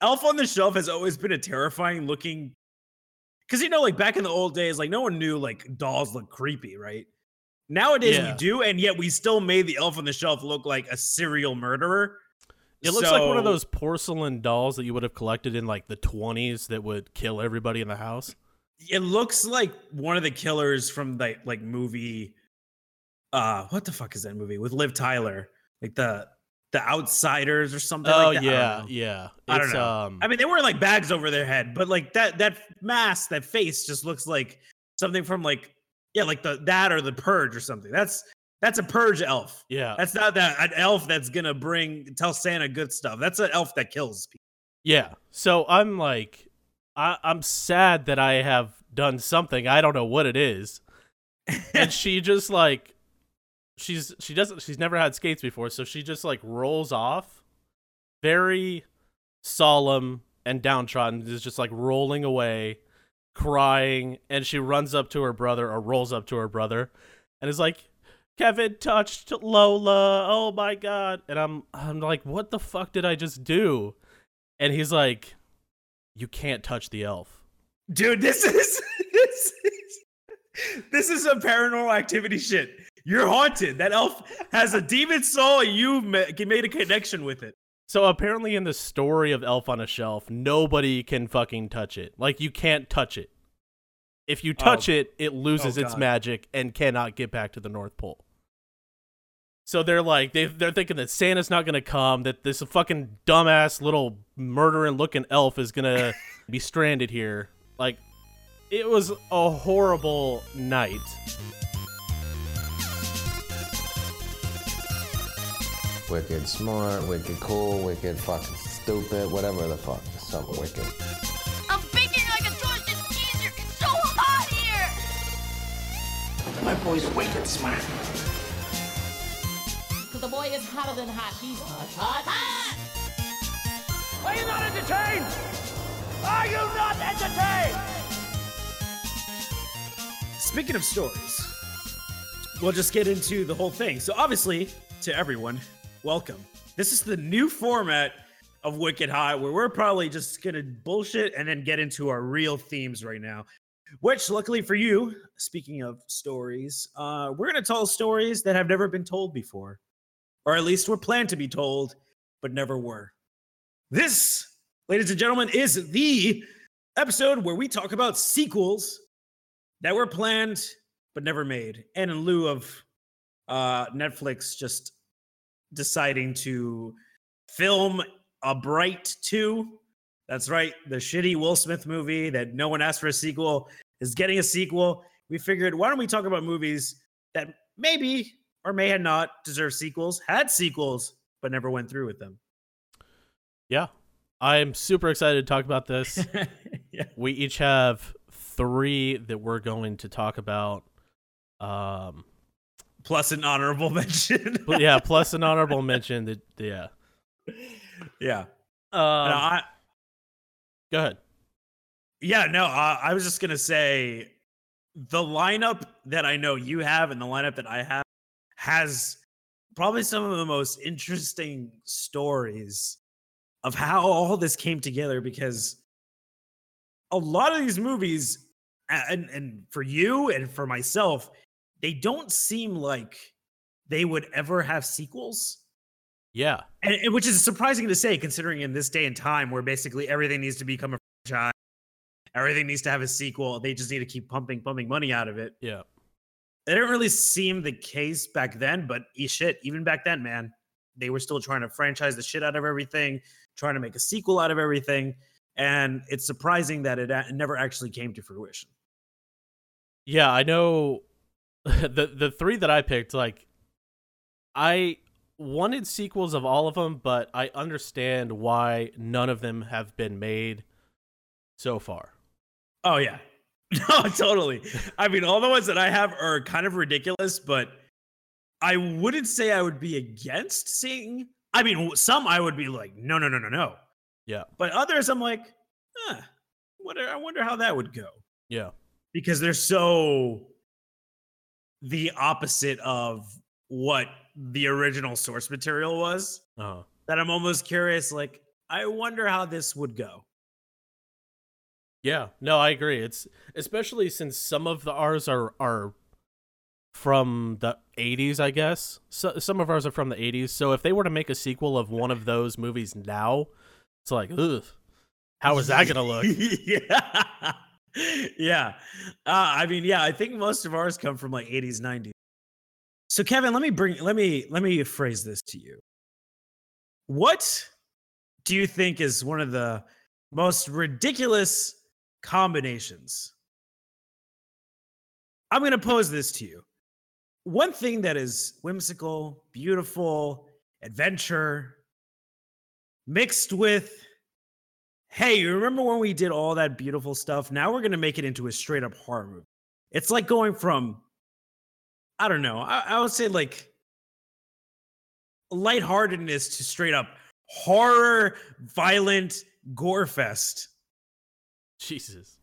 Elf on the Shelf has always been a terrifying looking. Because you know, like back in the old days, like no one knew like dolls look creepy, right? Nowadays Yeah. we do, and yet we still made the Elf on the Shelf look like a serial murderer. It looks like one of those porcelain dolls that you would have collected in like the 20s that would kill everybody in the house. It looks like one of the killers from the like movie. Uh, what the fuck is that movie with Liv Tyler? Like the the Outsiders or something. Oh like that? I yeah, yeah. I don't It's, know. Um, I mean, they wear like bags over their head, but like that that mask, that face just looks like something from like yeah, like the that or the purge or something. That's that's a purge elf. yeah, That's not that an elf that's gonna bring tell Santa good stuff. That's an elf that kills people. yeah. So I'm like, I, I'm sad that I have done something. I don't know what it is. and she just like she's she doesn't she's never had skates before so she just like rolls off very solemn and downtrodden is just like rolling away crying and she runs up to her brother or rolls up to her brother and is like Kevin touched Lola. Oh my god. And I'm I'm like what the fuck did I just do? And he's like you can't touch the elf. Dude, this is this is this is a paranormal activity shit. You're haunted. That elf has a demon soul, and you made a connection with it. So apparently in the story of Elf on a Shelf, nobody can fucking touch it. Like you can't touch it. If you touch Oh. it, it loses Oh, its magic and cannot get back to the North Pole. So they're like they they're thinking that Santa's not gonna come, that this fucking dumbass little murdering looking elf is gonna be stranded here. Like it was a horrible night. Wicked smart, wicked cool, wicked fucking stupid, whatever the fuck. Something wicked. I'm baking like a Georgia teaser. It's so hot here. My boy's wicked smart. Cause the boy is hotter than hot. He's hot, hot, hot. Are you not entertained? Are you not entertained? Speaking of stories, we'll just get into the whole thing. So, obviously, to everyone, welcome. This is the new format of Wicked High, where we're probably just gonna bullshit and then get into our real themes right now. Which, luckily for you, speaking of stories, uh, we're gonna tell stories that have never been told before, or at least were planned to be told, but never were. This, ladies and gentlemen, is the episode where we talk about sequels that were planned but never made. And in lieu of uh, Netflix just deciding to film a Bright 2, that's right, the shitty Will Smith movie that no one asked for a sequel is getting a sequel. We figured, why don't we talk about movies that maybe or may have not deserved sequels, had sequels, but never went through with them? Yeah. I'm super excited to talk about this. yeah. we each have three that we're going to talk about. Um, Plus an honorable mention. yeah, plus an honorable mention that yeah. yeah. Um, No, I, go ahead. Yeah, no, uh, I was just gonna say the lineup that I know you have and the lineup that I have has probably some of the most interesting stories of how all this came together because a lot of these movies and and for you and for myself they don't seem like they would ever have sequels. Yeah, and, and which is surprising to say considering in this day and time where basically everything needs to become a franchise everything needs to have a sequel they just need to keep pumping pumping money out of it. Yeah, it didn't really seem the case back then but e- shit even back then man they were still trying to franchise the shit out of everything trying to make a sequel out of everything and it's surprising that it a- never actually came to fruition. Yeah. I know the the three that I picked. Like, I wanted sequels of all of them, but I understand why none of them have been made so far. Oh yeah. No, totally. I mean, all the ones that I have are kind of ridiculous, but I wouldn't say I would be against seeing. I mean, some I would be like, no, no, no, no, no. Yeah, But others, I'm like, huh, what? I wonder how that would go yeah, because they're so the opposite of what the original source material was uh, that I'm almost curious, like, I wonder how this would go. Yeah, no, I agree. It's especially since some of the ours are are from the 80s, I guess. So, some of ours are from the 80s. So if they were to make a sequel of one of those movies now, it's like, ugh, how is that going to look? yeah. Yeah. Uh, I mean, yeah, I think most of ours come from like 80s, 90s. So Kevin, let me bring let me let me phrase this to you. What do you think is one of the most ridiculous combinations? I'm going to pose this to you. One thing that is whimsical, beautiful, adventure mixed with hey, you remember when we did all that beautiful stuff? Now we're going to make it into a straight up horror movie. It's like going from, I don't know, I, I would say like lightheartedness to straight up horror, violent gore fest. Jesus.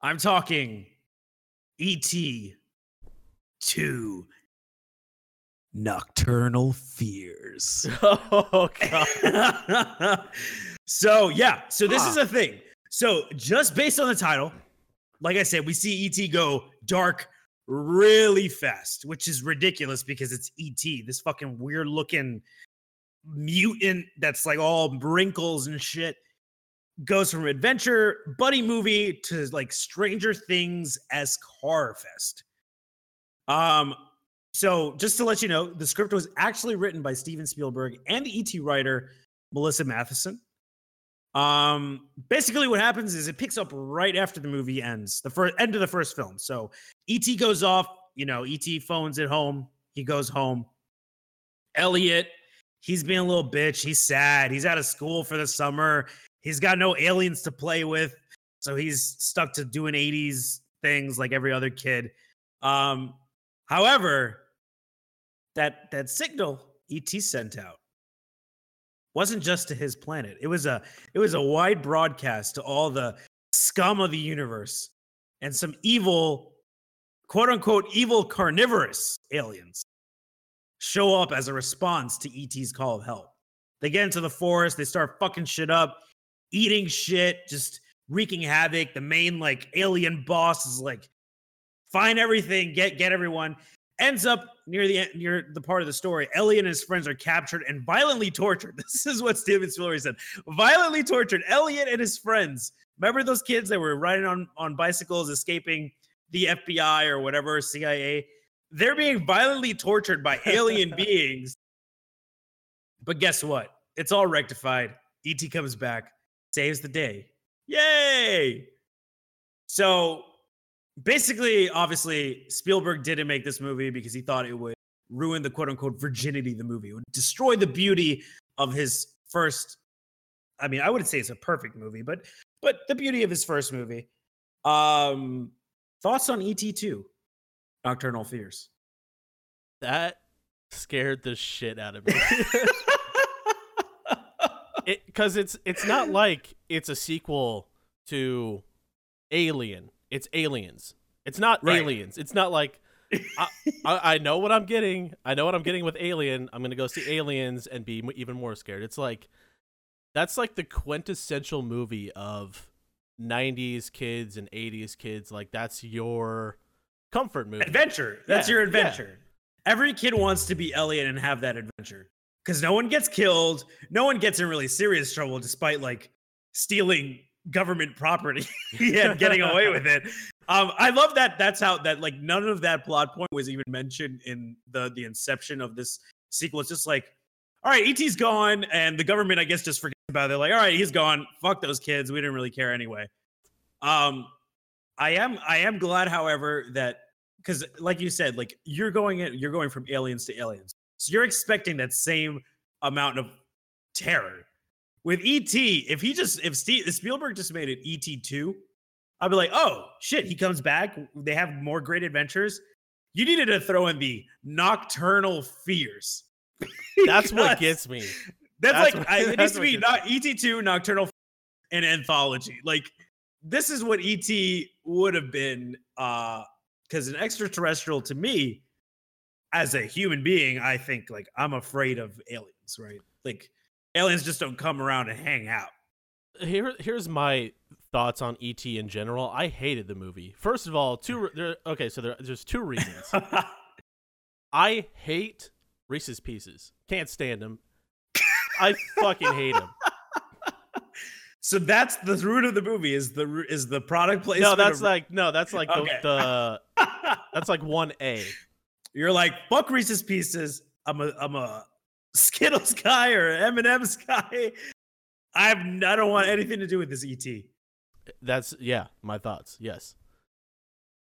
I'm talking E.T. 2 Nocturnal Fears. Oh god. so yeah, so this is a thing. So just based on the title, like I said, we see ET go dark really fast, which is ridiculous because it's ET, this fucking weird looking mutant that's like all wrinkles and shit. Goes from adventure buddy movie to like Stranger Things esque horror fest. Um, so just to let you know, the script was actually written by Steven Spielberg and the ET writer Melissa Mathison. Um, basically, what happens is it picks up right after the movie ends, the first end of the first film. So ET goes off, you know, ET phones at home. He goes home. Elliot, he's being a little bitch. He's sad. He's out of school for the summer. He's got no aliens to play with, so he's stuck to doing 80s things like every other kid. Um, however, that that signal ET sent out wasn't just to his planet. It was a it was a wide broadcast to all the scum of the universe and some evil, quote unquote, evil carnivorous aliens show up as a response to ET's call of help. They get into the forest, they start fucking shit up, eating shit, just wreaking havoc. The main like alien boss is like, find everything, get get everyone. Ends up near the near the part of the story. Elliot and his friends are captured and violently tortured. This is what Steven Spielberg said: violently tortured. Elliot and his friends. Remember those kids that were riding on on bicycles, escaping the FBI or whatever CIA? They're being violently tortured by alien beings. But guess what? It's all rectified. ET comes back, saves the day. Yay! So basically, obviously, Spielberg didn't make this movie because he thought it would ruin the quote unquote virginity of the movie. It would destroy the beauty of his first. I mean, I wouldn't say it's a perfect movie, but but the beauty of his first movie. Um thoughts on ET2, Nocturnal Fears. That scared the shit out of me. Because it's it's not like it's a sequel to Alien. It's Aliens. It's not Right. Aliens. It's not like I, I, I know what I'm getting. I know what I'm getting with Alien. I'm gonna go see Aliens and be even more scared. It's like that's like the quintessential movie of 90s kids and 80s kids. Like that's your comfort movie. adventure. That's Yeah, your yeah. adventure. Every kid wants to be Elliot and have that adventure because no one gets killed. No one gets in really serious trouble despite like stealing government property and getting away with it. Um, I love that. That's how that like none of that plot point was even mentioned in the the inception of this sequel. It's just like, all right, ET's gone, and the government I guess just forgets about it. They're like, all right, he's gone. Fuck those kids. We didn't really care anyway. Um, I am I am glad, however, that because like you said, like you're going in, you're going from aliens to aliens. So you're expecting that same amount of terror. With ET, if he just if Steve if Spielberg just made it ET two, I'd be like, oh shit, he comes back. They have more great adventures. You needed to throw in the nocturnal fears. That's what gets me. That's, That's like what- I, it needs to be not ET two nocturnal and anthology. Like this is what ET would have been. Uh, because an extraterrestrial to me, as a human being, I think like I'm afraid of aliens, right? Like aliens just don't come around and hang out. Here, here's my thoughts on ET in general. I hated the movie. First of all, two. There, okay, so there, there's two reasons. I hate Reese's Pieces. Can't stand them. I fucking hate them. so that's the root of the movie is the is the product placement. No, that's of- like no, that's like Okay. the, the that's like one A. You're like fuck Reese's Pieces. I'm a I'm a Skittles guy or M and M's guy. I'm I don't want anything to do with this ET. That's yeah, my thoughts. Yes.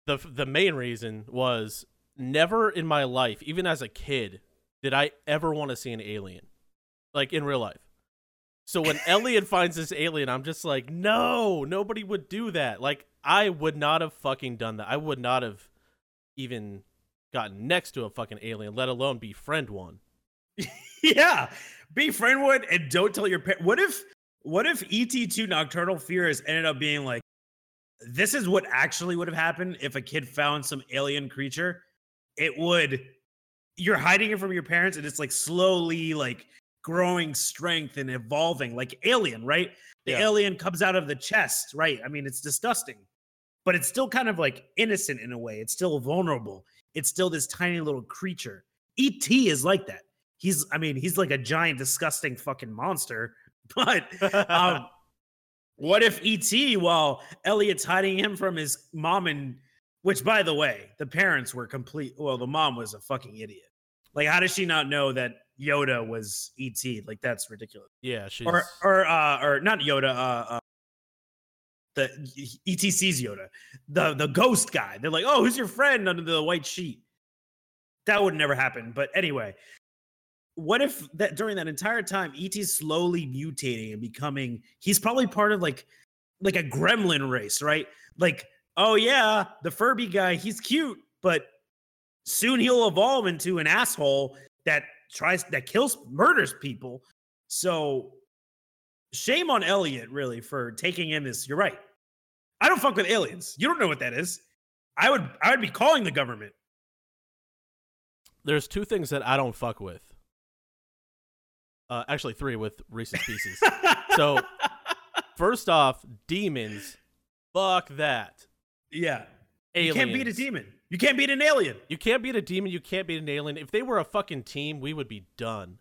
The the main reason was never in my life, even as a kid, did I ever want to see an alien. Like in real life. So when Elliot finds this alien, I'm just like, "No, nobody would do that." Like I would not have fucking done that. I would not have even gotten next to a fucking alien, let alone befriend one. yeah, be friendwood and don't tell your parents. What if what if ET2 Nocturnal Fears ended up being like this is what actually would have happened if a kid found some alien creature? It would you're hiding it from your parents and it's like slowly like growing strength and evolving like alien, right? The Yeah. alien comes out of the chest, right? I mean, it's disgusting. But it's still kind of like innocent in a way. It's still vulnerable. It's still this tiny little creature. ET is like that he's i mean he's like a giant disgusting fucking monster but um what if et while elliot's hiding him from his mom and which by the way the parents were complete well the mom was a fucking idiot. Like how does she not know that yoda was et like that's ridiculous. Yeah, she's or or uh or not yoda uh, uh the etc's yoda. The the ghost guy. They're like oh who's your friend under the white sheet? That would never happen but anyway what if that during that entire time et's slowly mutating and becoming he's probably part of like like a gremlin race right? Like oh yeah the furby guy he's cute but soon he'll evolve into an asshole that tries that kills murders people. So shame on elliot really for taking in this you're right. I don't fuck with aliens. You don't know what that is. I would i would be calling the government. There's two things that I don't fuck with. Uh, actually, three with Reese's Pieces. so, first off, demons. Fuck that. yeah Aliens. you can't beat a demon you can't beat an alien You can't beat a demon. You can't beat an alien. If they were a fucking team, we would be done.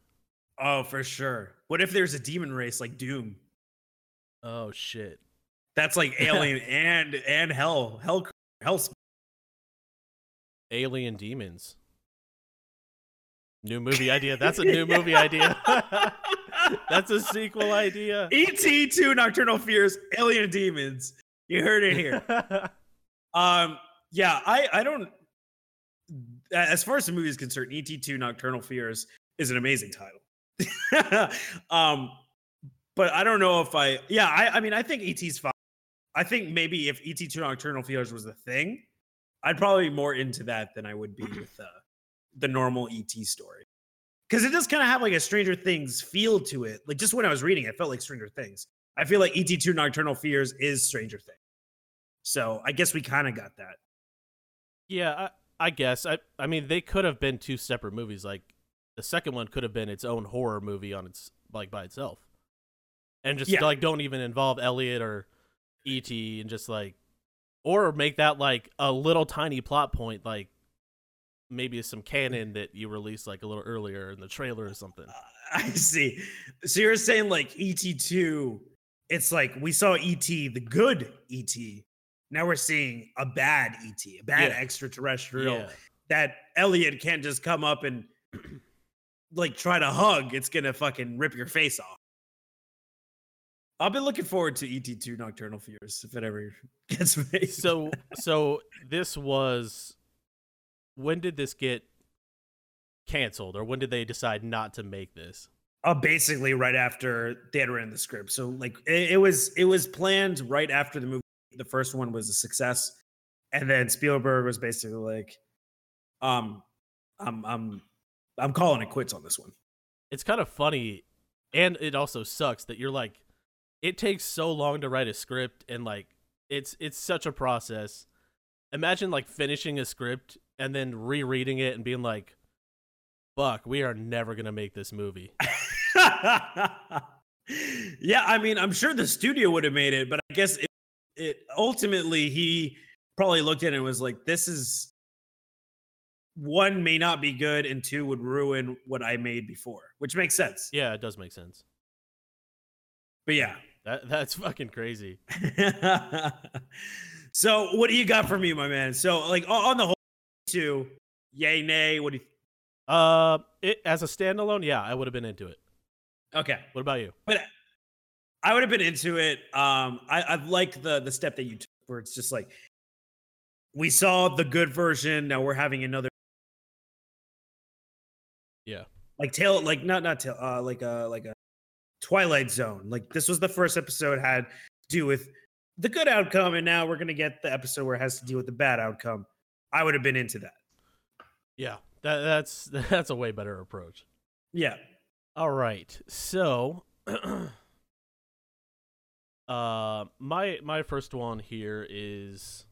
Oh, for sure. What if there's a demon race like Doom? Oh shit. That's like alien and and hell, hell, hell. Alien demons. New movie idea. That's a new movie idea. That's a sequel idea. ET two Nocturnal Fears, Alien Demons. You heard it here. um, yeah, I I don't. As far as the movie is concerned, ET two Nocturnal Fears is an amazing title. um, but I don't know if I. Yeah, I I mean I think ET's fine. I think maybe if ET two Nocturnal Fears was the thing, I'd probably be more into that than I would be with uh, the normal ET story. Because it does kind of have like a Stranger Things feel to it. Like just when I was reading, it, it felt like Stranger Things. I feel like ET2 Nocturnal Fears is Stranger Things. So I guess we kind of got that. Yeah, I, I guess. I I mean, they could have been two separate movies. Like the second one could have been its own horror movie on its like by itself, and just Yeah. like don't even involve Elliot or ET, and just like, or make that like a little tiny plot point, like maybe some canon that you released like a little earlier in the trailer or something. I see. So you're saying like ET2, it's like we saw ET, the good ET. Now we're seeing a bad ET, a bad Yeah. extraterrestrial Yeah. that Elliot can't just come up and like try to hug. It's gonna fucking rip your face off. I've been looking forward to ET2 Nocturnal Fears if it ever gets made. so so this was when did this get canceled or when did they decide not to make this? uh, basically right after they had written the script. So like it, it was it was planned right after the movie. The first one was a success, and then Spielberg was basically like, um, I'm I'm I'm calling it quits on this one. it's kind of funny and it also sucks that you're like it takes so long to write a script and like it's it's such a process imagine like finishing a script and then rereading it and being like fuck we are never gonna make this movie yeah, I mean, I'm sure the studio would have made it, but I guess it, it ultimately he probably looked at it and was like, "This is one may not be good, and two would ruin what I made before," which makes sense. Yeah, it does make sense. But yeah. That that's fucking crazy. so, what do you got for me, my man? So, like on the whole, two, yay, nay. What do you? Uh, it as a standalone, yeah, I would have been into it. Okay, What about you? but I would have been into it. Um, I, I like the the step that you took, where it's just like we saw the good version. Now we're having another, Yeah. like tail, like not not tail, uh, like a like a Twilight Zone. Like this was the first episode had to do with the good outcome, and now we're gonna get the episode where it has to deal with the bad outcome. I would have been into that. Yeah, that that's that's a way better approach. Yeah. All right, so, uh, my my first one here is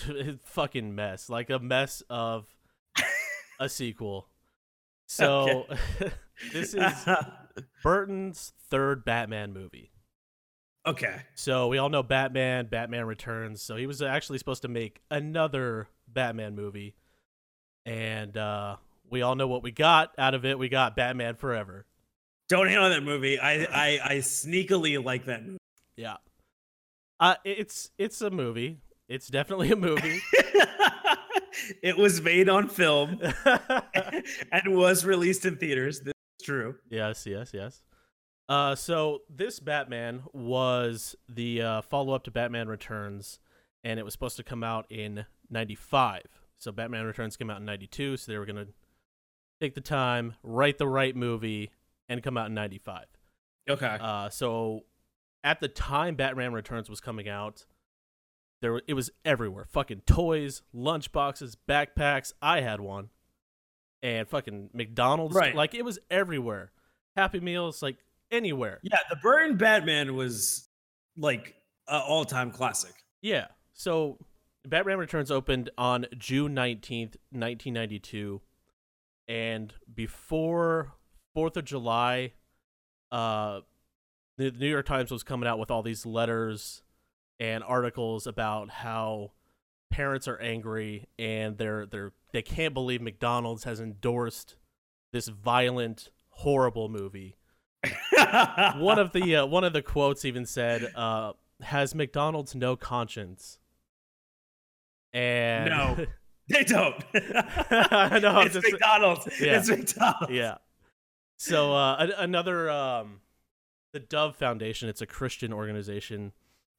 fucking mess, like a mess of a sequel. So, this is Burton's third Batman movie. Okay. So we all know Batman, Batman Returns. So he was actually supposed to make another Batman movie, and uh, we all know what we got out of it. We got Batman Forever. Don't hate on that movie. I I, I sneakily like that movie. Yeah, uh, it's it's a movie. It's definitely a movie. it was made on film and was released in theaters. This is true. yes, yes, yes. Uh, so this Batman was the uh, follow up to Batman Returns, and it was supposed to come out in '95. So Batman Returns came out in '92, so they were gonna take the time, write the right movie, and come out in '95. Okay. Uh, so at the time Batman Returns was coming out, there it was everywhere. Fucking toys, lunchboxes, backpacks. I had one, and fucking McDonald's. Right. Like it was everywhere. Happy Meals, like anywhere. yeah, the Burton Batman was like an all-time classic. Yeah. So Batman Returns opened on June 19th, 1992. And before 4th of July, uh, the New York Times was coming out with all these letters and articles about how parents are angry and they're they're they can't believe McDonald's has endorsed this violent, horrible movie. one of the uh, one of the quotes even said, uh, "Has McDonald's no conscience?" And No. they don't. Know. it's just- McDonald's. Yeah. It's McDonald's. yeah. So uh, another um, the Dove Foundation. It's a Christian organization.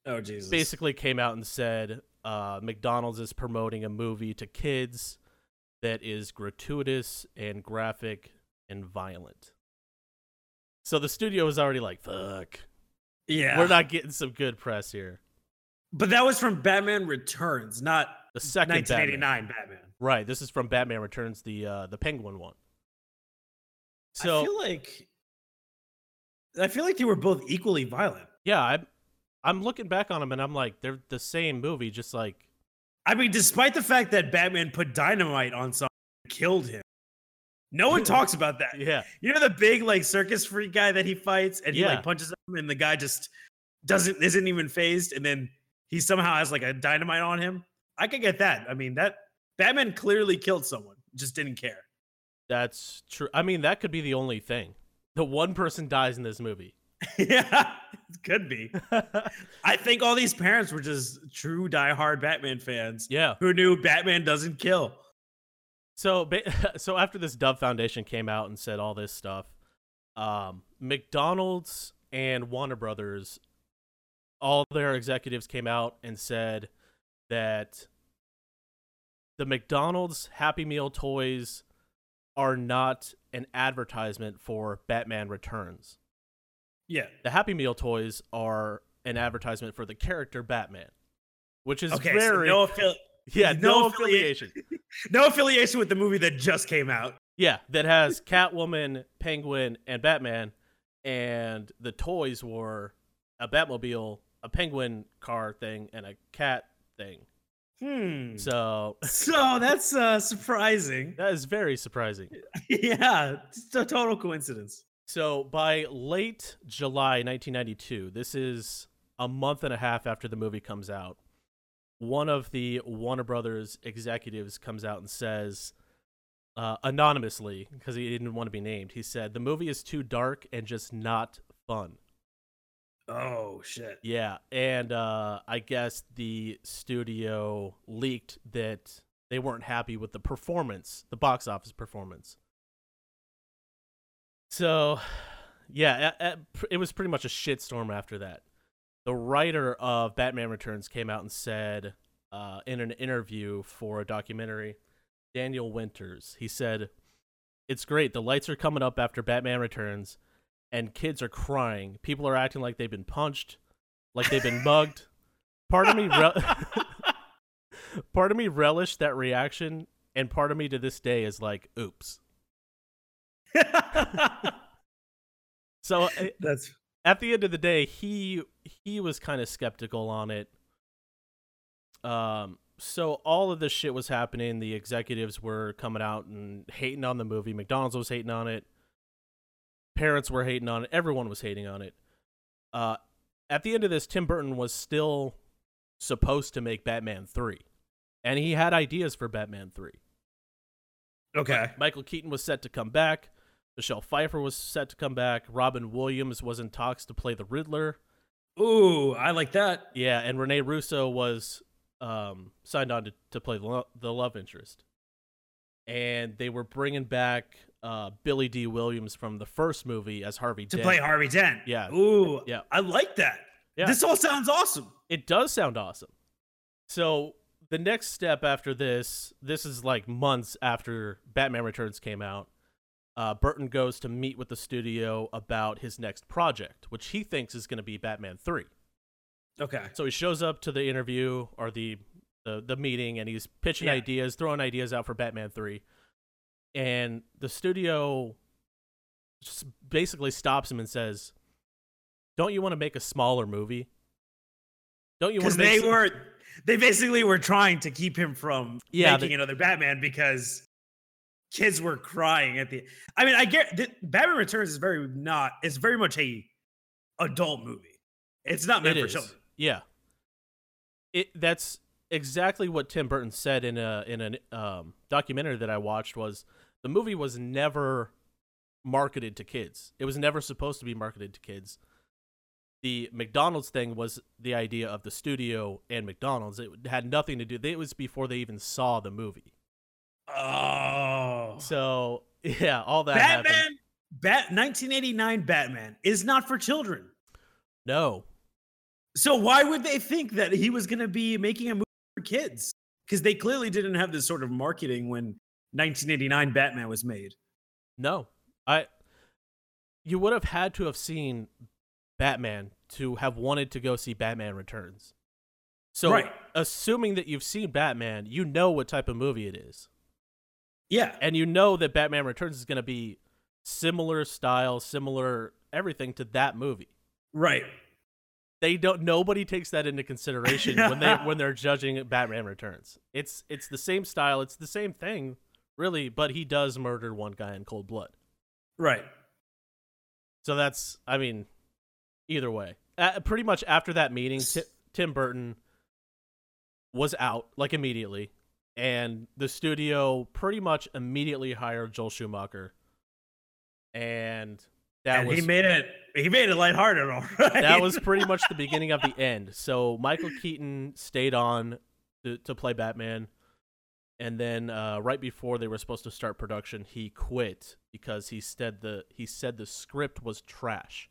Oh Jesus. Basically, came out and said uh, McDonald's is promoting a movie to kids that is gratuitous and graphic and violent. So the studio was already like, "Fuck, Yeah. we're not getting some good press here." But that was from Batman Returns, not The second 1989 Batman. Right. This is from Batman Returns, the uh, the Penguin one. So I feel like I feel like they were both equally violent. yeah, I'm I'm looking back on them and I'm like, they're the same movie, just like I mean, despite the fact that Batman put dynamite on someone and killed him, no one talks about that. yeah, You know the big like circus freak guy that he fights and he Yeah. like punches him and the guy just doesn't isn't even phased and then he somehow has like a dynamite on him. I could get that. I mean that Batman clearly killed someone, just didn't care. that's true. I mean, that could be the only thing. The one person dies in this movie. yeah, it could be. I think all these parents were just true diehard Batman fans yeah. who knew Batman doesn't kill. So so after this Dove Foundation came out and said all this stuff, um, McDonald's and Warner Brothers, all their executives came out and said that the McDonald's Happy Meal toys are not an advertisement for Batman Returns. Yeah. The Happy Meal toys are an advertisement for the character Batman, which is Okay. very so no, affili- yeah no no affiliation. no affiliation with the movie that just came out. Yeah, that has Catwoman, Penguin, and Batman, and the toys were a Batmobile, a Penguin car thing, and a cat thing. Hmm. So So that's uh, surprising. that is very surprising. yeah, it's a total coincidence. So by late July 1992, this is a month and a half after the movie comes out. One of the Warner Brothers executives comes out and says, uh, anonymously, because he didn't want to be named, he said, The movie is too dark and just not fun. Oh shit. Yeah, and uh, I guess the studio leaked that they weren't happy with the performance, the box office performance. So, yeah, a- a- pr- it was pretty much a shitstorm after that. The writer of Batman Returns came out and said uh, in an interview for a documentary, Daniel Winters, he said, It's great. The lights are coming up after Batman Returns, and kids are crying. People are acting like they've been punched, like they've been mugged. Part of me, re- part of me relished that reaction, and part of me to this day is like, "Oops." So uh, That's at the end of the day, he he was kind of skeptical on it. Um, so all of this shit was happening. The executives were coming out and hating on the movie. McDonald's was hating on it. Parents were hating on it. Everyone was hating on it. Uh, at the end of this, Tim Burton was still supposed to make Batman three, and he had ideas for Batman three. okay. Michael Keaton was set to come back. Michelle Pfeiffer was set to come back. Robin Williams was in talks to play the Riddler. Ooh, I like that. Yeah, and Rene Russo was um, signed on to, to play the, lo- the love interest. And they were bringing back uh, Billy Dee Williams from the first movie as Harvey To Dent. play Harvey Dent. Yeah. Ooh. Yeah. I like that. Yeah. This all sounds awesome. It does sound awesome. So the next step after this, this is like months after Batman Returns came out. Uh, Burton goes to meet with the studio about his next project, which he thinks is going to be Batman Three. Okay. So he shows up to the interview or the the, the meeting, and he's pitching Yeah. ideas, throwing ideas out for Batman Three, and the studio just basically stops him and says, "Don't you want to make a smaller movie? Don't you want Because to make they some- were they basically were trying to keep him from Yeah, making they- another Batman because kids were crying at the I mean, I get that Batman Returns is very not it's very much a adult movie. It's not meant It for is. children. Yeah. It that's exactly what Tim Burton said in a in a um, documentary that I watched was the movie was never marketed to kids. It was never supposed to be marketed to kids. The McDonald's thing was the idea of the studio and McDonald's. It had nothing to do. It was before they even saw the movie. Oh. Oh. So yeah, all that happened. Batman Bat 1989 Batman is not for children. No, So why would they think that he was going to be making a movie for kids? Because they clearly didn't have this sort of marketing when 1989 Batman was made. No, I. You would have had to have seen Batman to have wanted to go see Batman Returns. So, Right. assuming that you've seen Batman, you know what type of movie it is, Yeah. and you know that Batman Returns is going to be similar style, similar everything to that movie. Right. They don't. Nobody takes that into consideration when they when they're judging Batman Returns. It's it's the same style. It's the same thing, really. But he does murder one guy in cold blood. Right. So that's, I mean, either way. Uh, pretty much after that meeting, Ti Tim Burton was out like immediately, and the studio pretty much immediately hired Joel Schumacher, and that and was he made it he made it lighthearted all right. that was pretty much the beginning of the end. So Michael Keaton stayed on to, to play Batman, and then uh, right before they were supposed to start production, he quit because he said the he said the script was trash.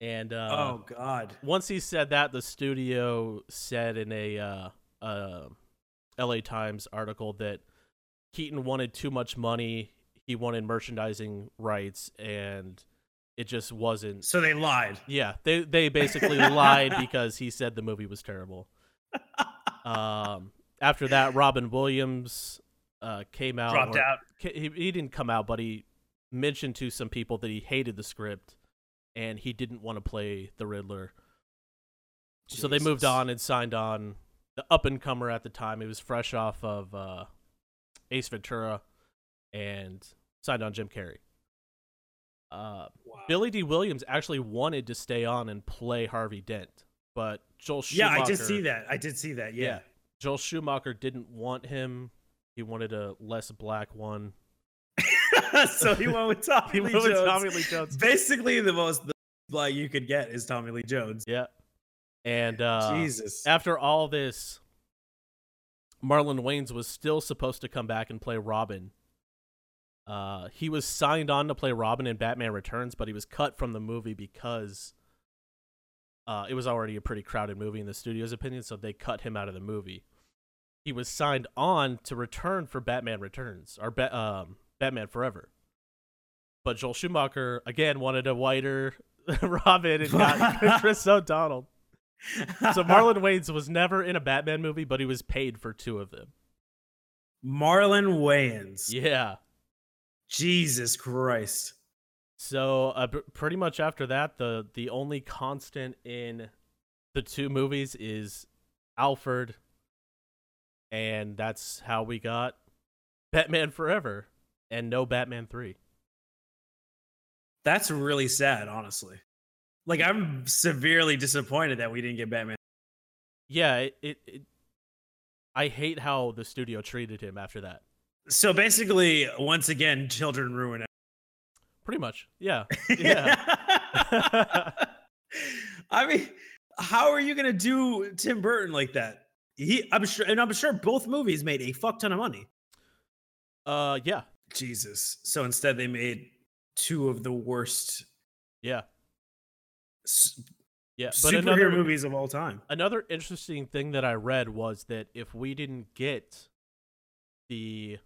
And uh, Oh god. once he said that, the studio said in a uh, uh, L.A. Times article that Keaton wanted too much money. He wanted merchandising rights, and it just wasn't. So they lied. Yeah, they they basically lied because he said the movie was terrible. Um, after that, Robin Williams uh, came out. Dropped or- out. He, he didn't come out, but he mentioned to some people that he hated the script and he didn't want to play the Riddler. So they moved on and signed on the up and comer at the time. He was fresh off of uh, Ace Ventura and signed on Jim Carrey. Uh, Wow. Billy Dee Williams actually wanted to stay on and play Harvey Dent, but Joel Schumacher. Yeah, I did see that. I did see that. Yeah. Joel Schumacher didn't want him. He wanted a less black one. so he went with Tommy He Lee went with Tommy Lee Jones. Basically, the most black you could get is Tommy Lee Jones. Yeah. And uh, Jesus. after all this, Marlon Wayans was still supposed to come back and play Robin. Uh, he was signed on to play Robin in Batman Returns, but he was cut from the movie because uh, it was already a pretty crowded movie in the studio's opinion, so they cut him out of the movie. He was signed on to return for Batman Returns or ba- um, Batman Forever. But Joel Schumacher again wanted a whiter Robin and got Chris O'Donnell. So Marlon Wayans was never in a Batman movie, but he was paid for two of them. Marlon Wayans. Yeah. Jesus Christ. So uh, pr- pretty much after that, the the only constant in the two movies is Alfred, and that's how we got Batman Forever and no Batman Three. That's really sad, honestly. Like I'm severely disappointed that we didn't get Batman. Yeah, it, it, it I hate how the studio treated him after that. So basically, once again, children ruin it. Pretty much, yeah, yeah. I mean, how are you gonna do Tim Burton like that? He, I'm sure, and I'm sure both movies made a fuck ton of money. uh, yeah, Jesus. So instead, they made two of the worst yeah, yeah. But superhero another movies of all time. Another interesting thing that I read was that if we didn't get the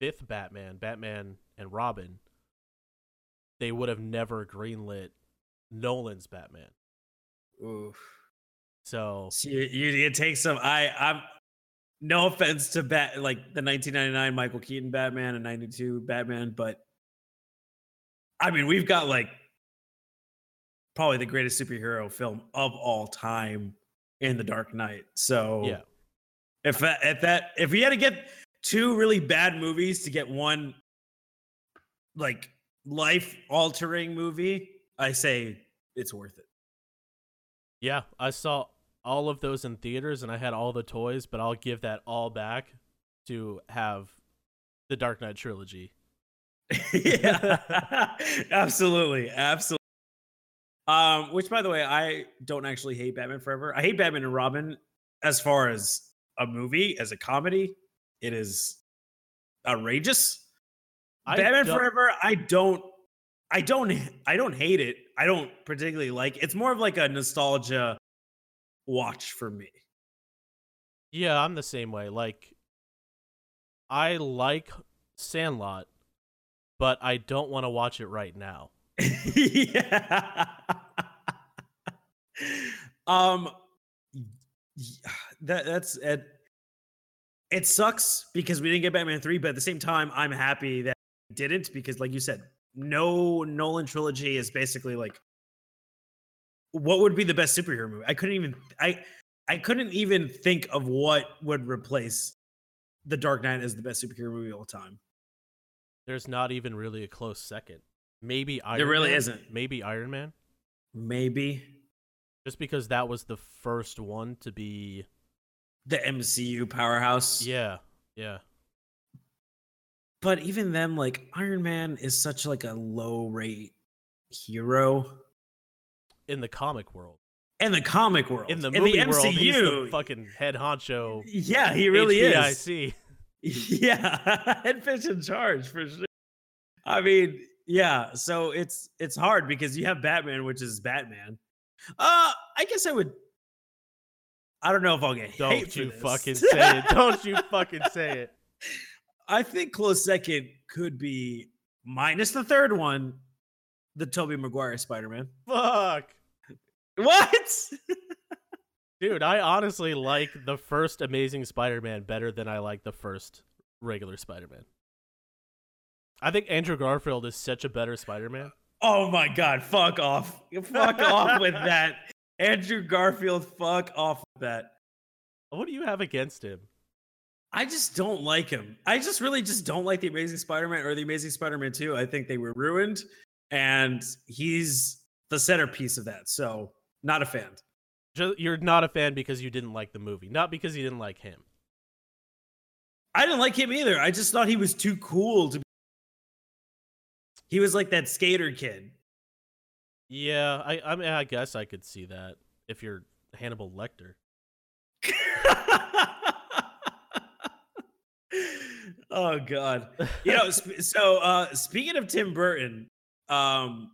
fifth Batman, Batman and Robin, they would have never greenlit Nolan's Batman. Oof. So So you, you it takes some. I I'm no offense to Bat like the 1999 Michael Keaton Batman and 92 Batman, but I mean we've got like probably the greatest superhero film of all time in The Dark Knight. So yeah, if that, if that if we had to get two really bad movies to get one like life altering movie, I say it's worth it. yeah, I saw all of those in theaters and I had all the toys, but I'll give that all back to have the Dark Knight trilogy. yeah, absolutely, absolutely. Um, which, by the way, I don't actually hate Batman Forever. I hate Batman and Robin as far as a movie, as a comedy. It is outrageous. I Batman don't- Forever, I don't, I don't, I don't hate it. I don't particularly like. It's more of like a nostalgia watch for me. Yeah, I'm the same way. Like, I like Sandlot, but I don't want to watch it right now. yeah. um that that's it it sucks because we didn't get Batman 3 but at the same time I'm happy that we didn't because like you said no Nolan trilogy is basically like what would be the best superhero movie I couldn't even I I couldn't even think of what would replace The Dark Knight as the best superhero movie of all time There's not even really a close second. Maybe Iron Man. There really Man? isn't. Maybe Iron Man, maybe just because that was the first one to be. the MCU powerhouse Yeah, yeah, but even then like iron man is such like a low rate hero in the comic world. in the comic world In the in movie the world, he's the mcu fucking head honcho. yeah he really is HBIC. yeah head fish in charge for sure i mean yeah so it's it's hard because you have batman which is batman uh i guess i would i don't know if i'll get hate Don't you fucking say it. Don't you fucking say it. i think close second could be minus the third one the tobey maguire spider-man Fuck. what Dude, I honestly like the first Amazing Spider-Man better than I like the first regular Spider-Man. I think Andrew Garfield is such a better Spider-Man. Oh my god, fuck off. Fuck off with that. Andrew Garfield, fuck off with that. What do you have against him? I just don't like him. I just really just don't like the Amazing Spider-Man or the Amazing Spider-Man 2. I think they were ruined. and he's the centerpiece of that. So, not a fan. You're not a fan because you didn't like the movie, not because you didn't like him. I didn't like him either. I just thought he was too cool to be. He was like that skater kid. Yeah, I I mean I guess I could see that if you're Hannibal Lecter. oh god. You know, sp- so uh speaking of Tim Burton, um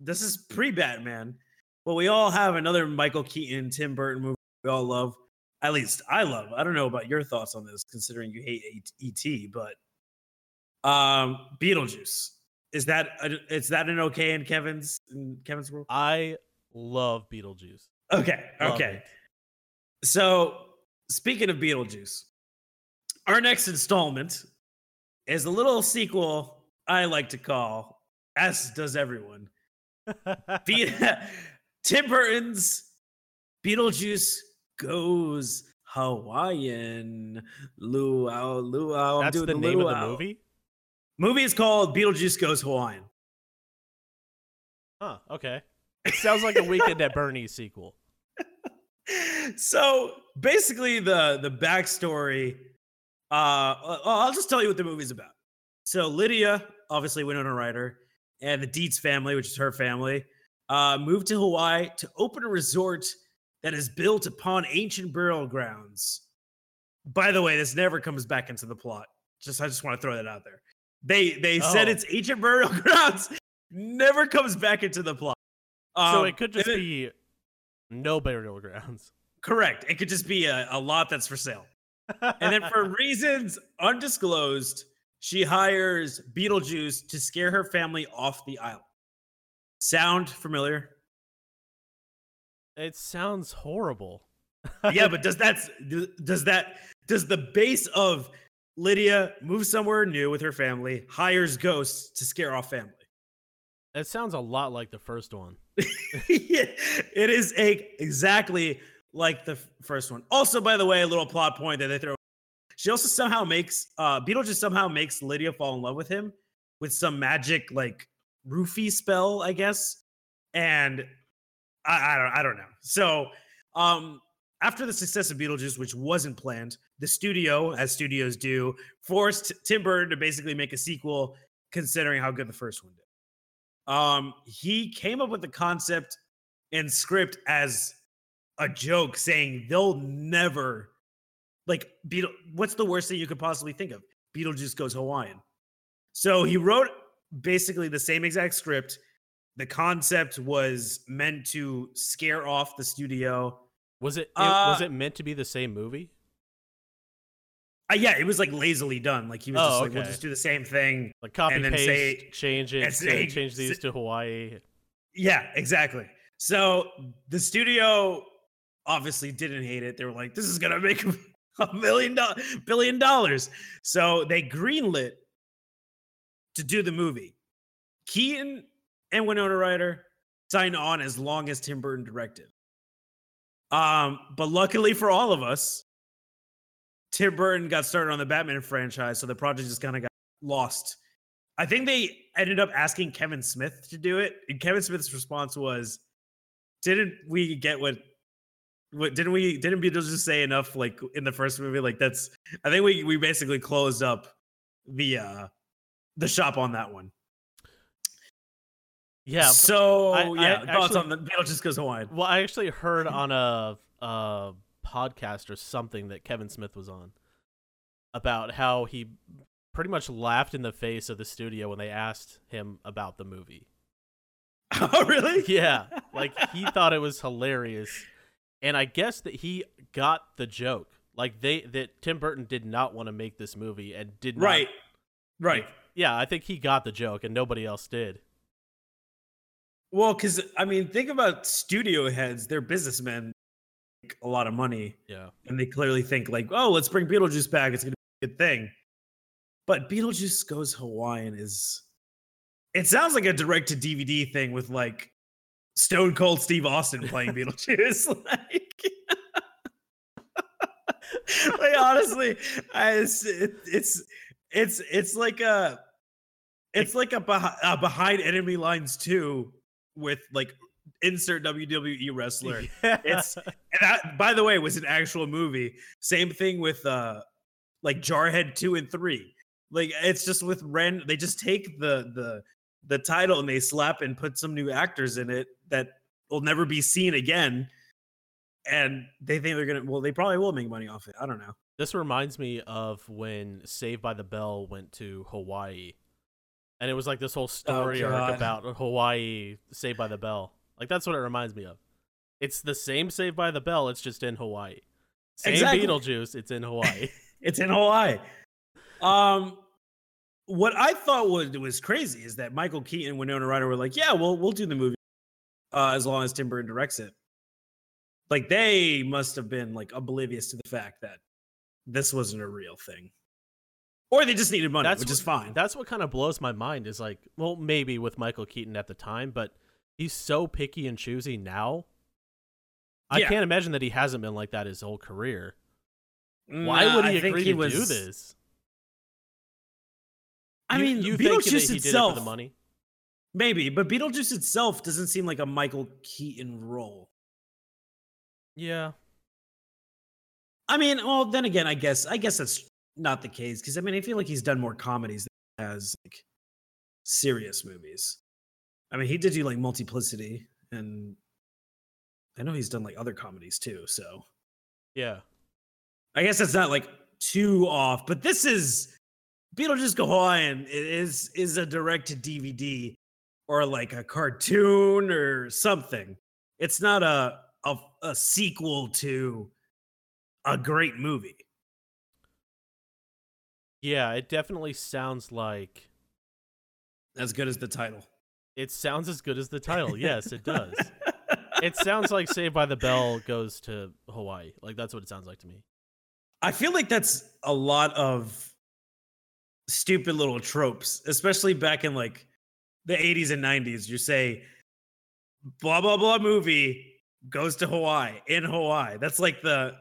this is pre-Batman. Well, we all have another Michael Keaton Tim Burton movie we all love. At least I love. I don't know about your thoughts on this considering you hate ET, but um Beetlejuice. Is that a, is that an okay in Kevin's in Kevin's world? I love Beetlejuice. Okay. Love okay. it. So, speaking of Beetlejuice, our next installment is a little sequel I like to call, as does everyone, Be- Tim Burton's Beetlejuice Goes Hawaiian. Luau, luau. I'm That's doing the name of the luau. movie? Movie is called Beetlejuice Goes Hawaiian. Huh, okay. It sounds like a Weekend at Bernie's sequel. so basically the the backstory uh i'll just tell you what the movie's about so lydia obviously winona ryder and the deetz family which is her family uh moved to hawaii to open a resort that is built upon ancient burial grounds by the way this never comes back into the plot just i just want to throw that out there they they said Oh. it's ancient burial grounds never comes back into the plot so Um, it could just then- be no burial grounds. Correct. It could just be a, a lot that's for sale. And then for reasons undisclosed, she hires Beetlejuice to scare her family off the island. Sound familiar? it sounds horrible. yeah, but does that does that does the base of Lydia moves somewhere new with her family, hires ghosts to scare off family? That sounds a lot like the first one. yeah, it is a exactly like the f- first one. Also, by the way, a little plot point that they throw. She also somehow makes uh Beetlejuice somehow makes Lydia fall in love with him with some magic like roofie spell, I guess. And I, I don't I don't know. So um after the success of Beetlejuice, which wasn't planned, the studio, as studios do, forced Tim Burton to basically make a sequel, considering how good the first one did. Um, he came up with the concept and script as a joke, saying they'll never like Beetle. What's the worst thing you could possibly think of? Beetlejuice goes Hawaiian. So he wrote basically the same exact script. The concept was meant to scare off the studio. Was it, it Uh, was it meant to be the same movie? Uh, yeah, it was like lazily done. Like he was Oh, just like, we'll just do the same thing. Like copy and then paste, say- change it, say, change these say- to Hawaii. Yeah, exactly. So the studio obviously didn't hate it. They were like, this is gonna make a million dollars, billion dollars. So they greenlit to do the movie. Keaton and Winona Ryder signed on as long as Tim Burton directed. Um, but luckily for all of us, Tim Burton got started on the Batman franchise, so the project just kind of got lost. I think they ended up asking Kevin Smith to do it, and Kevin Smith's response was, "Didn't we get what? What didn't we? Didn't Beetlejuice say enough? Like in the first movie? Like that's? I think we we basically closed up the uh the shop on that one. Yeah. So I- I yeah, thoughts actually- on the Beetlejuice goes Hawaiian. Well, I actually heard on a, a podcast or something that Kevin Smith was on about how he pretty much laughed in the face of the studio when they asked him about the movie. oh really? Yeah, like he thought it was hilarious, and I guess that he got the joke. Like they that Tim Burton did not want to make this movie and did not- Right. Right. yeah, I think he got the joke and nobody else did. Well, because I mean, think about studio heads; they're businessmen, a lot of money, Yeah. and they clearly think like, "Oh, let's bring Beetlejuice back; it's gonna be a good thing." But Beetlejuice Goes Hawaiian is. It sounds like a direct to DVD thing with like Stone Cold Steve Austin playing Beetlejuice. like, like honestly, I, it's, it's it's it's like a It's like a, beh- a behind enemy lines too, with like insert WWE wrestler. It's and that, by the way, was an actual movie. Same thing with uh like Jarhead two and three. Like it's just with Ren, they just take the the the title and they slap and put some new actors in it that will never be seen again. And they think they're gonna well, they probably will make money off it. I don't know. This reminds me of when Saved by the Bell went to Hawaii. And it was like this whole story arc about Hawaii Saved by the Bell. Like that's what it reminds me of. It's the same Save by the Bell, it's just in Hawaii. Same Exactly. Beetlejuice, it's in Hawaii. It's in Hawaii. Um, what I thought was was crazy is that Michael Keaton and Winona Ryder were like, "Yeah, we'll we'll do the movie, uh, as long as Tim Burton directs it." Like they must have been like oblivious to the fact that this wasn't a real thing, or they just needed money, That's which is fine. That's what kind of blows my mind is like, well, maybe with Michael Keaton at the time, but he's so picky and choosy now. I Yeah. can't imagine that he hasn't been like that his whole career. Why would he I agree he to do this? I mean, you think Beetlejuice it itself, for the money? maybe, but Beetlejuice itself doesn't seem like a Michael Keaton role. Yeah. I mean, well, then again, I guess I guess that's not the case because I mean, I feel like he's done more comedies than has like serious movies. I mean, he did do like Multiplicity, and I know he's done like other comedies too. So Yeah. I guess that's not like too off. But this is Beetlejuice Go Hawaiian is is a direct to DVD or like a cartoon or something. It's not a a, a sequel to a great movie. Yeah, it definitely sounds like as good as the title. It sounds as good as the title. Yes, it does. it sounds like Saved by the Bell goes to Hawaii. Like that's what it sounds like to me. I feel like that's a lot of stupid little tropes, especially back in like the 80s and 90s. You say blah blah blah movie goes to Hawaii in Hawaii. That's like the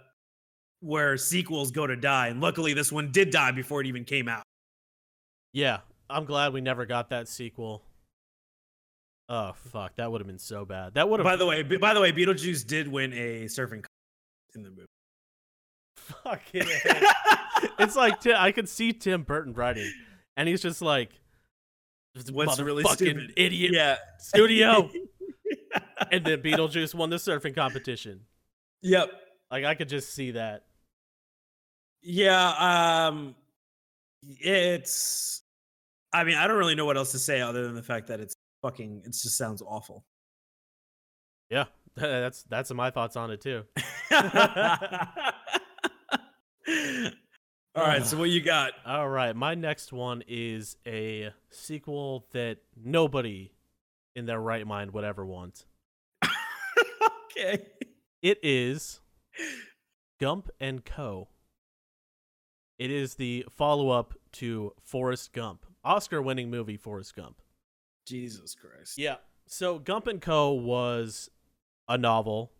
where sequels go to die. And luckily this one did die before it even came out. Yeah, I'm glad we never got that sequel. Oh fuck, that would have been so bad. That would have. By the way, by the way, Beetlejuice did win a surfing in the movie. fucking. it's like Ti- I could see Tim Burton writing, and he's just like, "This What's really stupid? idiot Yeah. studio." and then Beetlejuice won the surfing competition. yep. Like I could just see that. Yeah, um it's I mean, I don't really know what else to say other than the fact that it's fucking it just sounds awful. Yeah, that's that's my thoughts on it too. All right, so what you got? All right, my next one is a sequel that nobody in their right mind would ever want. okay. It is Gump and Co. It is the follow-up to Forrest Gump, Oscar-winning movie Forrest Gump. Jesus Christ. Yeah. So Gump and Co. was a novel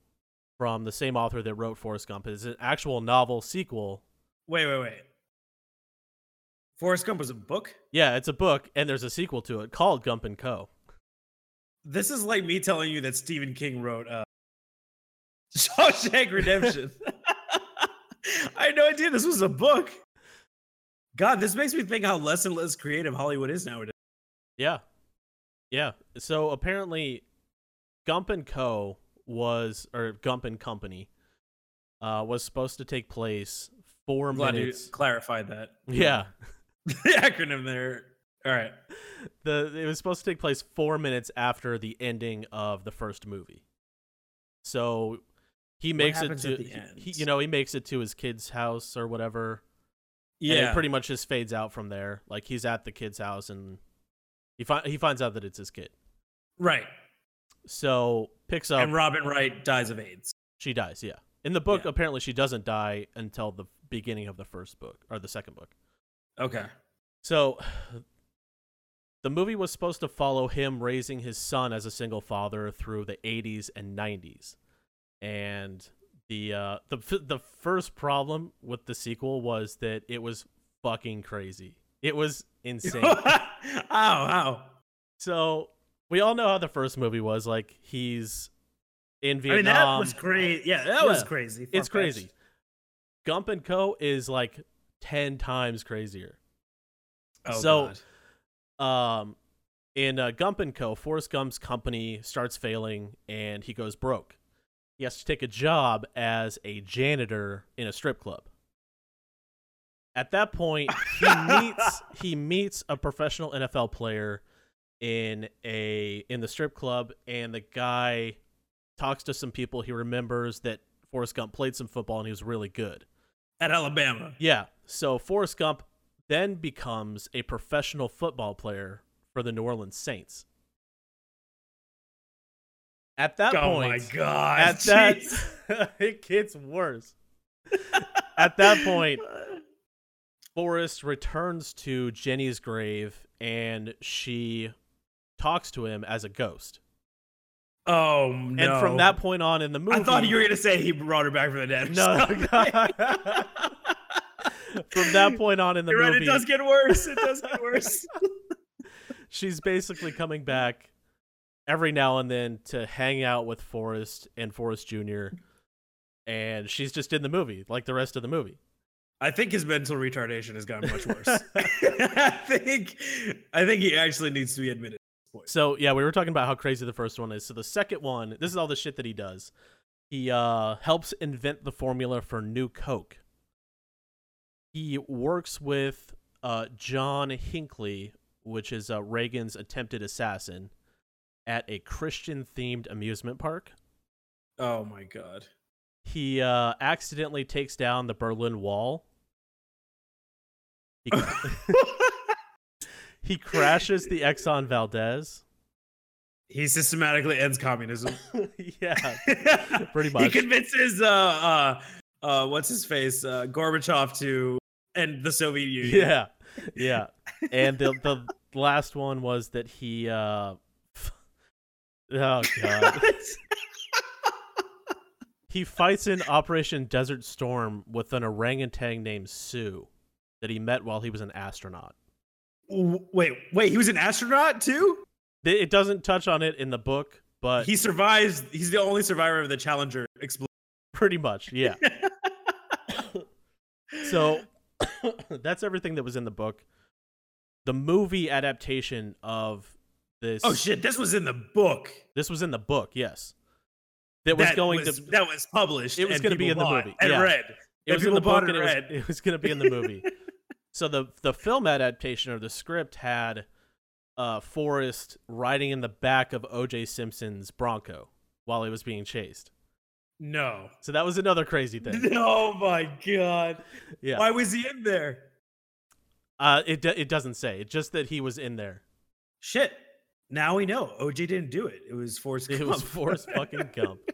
from the same author that wrote Forrest Gump. It's an actual novel sequel. Wait, wait, wait. Forrest Gump was a book? Yeah, it's a book, and there's a sequel to it called Gump and Co. This is like me telling you that Stephen King wrote uh Shawshank Redemption. I had no idea this was a book. God, this makes me think how less and less creative Hollywood is nowadays. Yeah. Yeah. So apparently Gump and Co was or Gump and Company uh was supposed to take place 4 I'm glad you minutes. clarified that. Yeah. the acronym there. All right. The it was supposed to take place 4 minutes after the ending of the first movie. So he makes it to the he- end? he, you know, he makes it to his kid's house or whatever. And Yeah. it pretty much just fades out from there. Like he's at the kid's house and he fi- he finds out that it's his kid. right. So picks up and Robin Wright dies of AIDS. She dies, yeah. In the book, Yeah. apparently she doesn't die until the beginning of the first book or the second book. Okay. So the movie was supposed to follow him raising his son as a single father through the 80s and 90s. And the uh the the first problem with the sequel was that it was fucking crazy. It was insane. Ow, ow. so we all know how the first movie was. Like he's in I Vietnam. mean, that was crazy. Yeah, that was crazy. It's crazy. Gump and Co is like ten times crazier. Oh, So- God. Um, in uh, Gump and Co, Forrest Gump's company starts failing, and he goes broke. He has to take a job as a janitor in a strip club. At that point, he meets he meets a professional NFL player in a in the strip club, and the guy talks to some people. He remembers that Forrest Gump played some football and he was really good. At Alabama. Yeah. So Forrest Gump then becomes a professional football player for the New Orleans Saints. At that oh point, my God. at that, it gets worse. at that point, Forrest returns to Jenny's grave and she talks to him as a ghost. Oh no. And from that point on in the movie, I thought you were gonna say he brought her back from the dead. no. from that point on in the You're right. movie, It does get worse. It does get worse. she's basically coming back every now and then to hang out with Forrest and Forrest Jr. And she's just in the movie, like the rest of the movie. I think his mental retardation has gotten much worse. I think. I think he actually needs to be admitted. So yeah, we were talking about how crazy the first one is. So the second one, this is all the shit that he does. He uh, helps invent the formula for new Coke. He works with uh, John Hinckley, which is uh, Reagan's attempted assassin, at a Christian-themed amusement park. Oh my god. He uh, accidentally takes down the Berlin Wall. He, he crashes the Exxon Valdez. he systematically ends communism. yeah, Pretty much. He convinces uh uh uh what's his face uh Gorbachev to end the Soviet Union. yeah, yeah. And the the last one was that he. Uh, oh god, he fights in Operation Desert Storm with an orangutan named Sue that he met while he was an astronaut. Wait, wait, he was an astronaut too? It doesn't touch on it in the book, but He survives. He's the only survivor of the Challenger explosion. pretty much, yeah. so that's everything that was in the book. The movie adaptation of this Oh shit, this was in the book. This was in the book, yes. That was going was, to that was published. It was gonna be in the movie, and yeah. read. it and was in the book and and it was, read. it was going to be in the movie. so the the film adaptation or the script had uh Forrest riding in the back of O.J. Simpson's Bronco while he was being chased. No. So that was another crazy thing. Oh my god. Yeah. Why was he in there? Uh, it it doesn't say. It's just that he was in there. Shit. Now we know. OJ didn't do it. It was Forrest It Gump. was Forrest fucking Gump.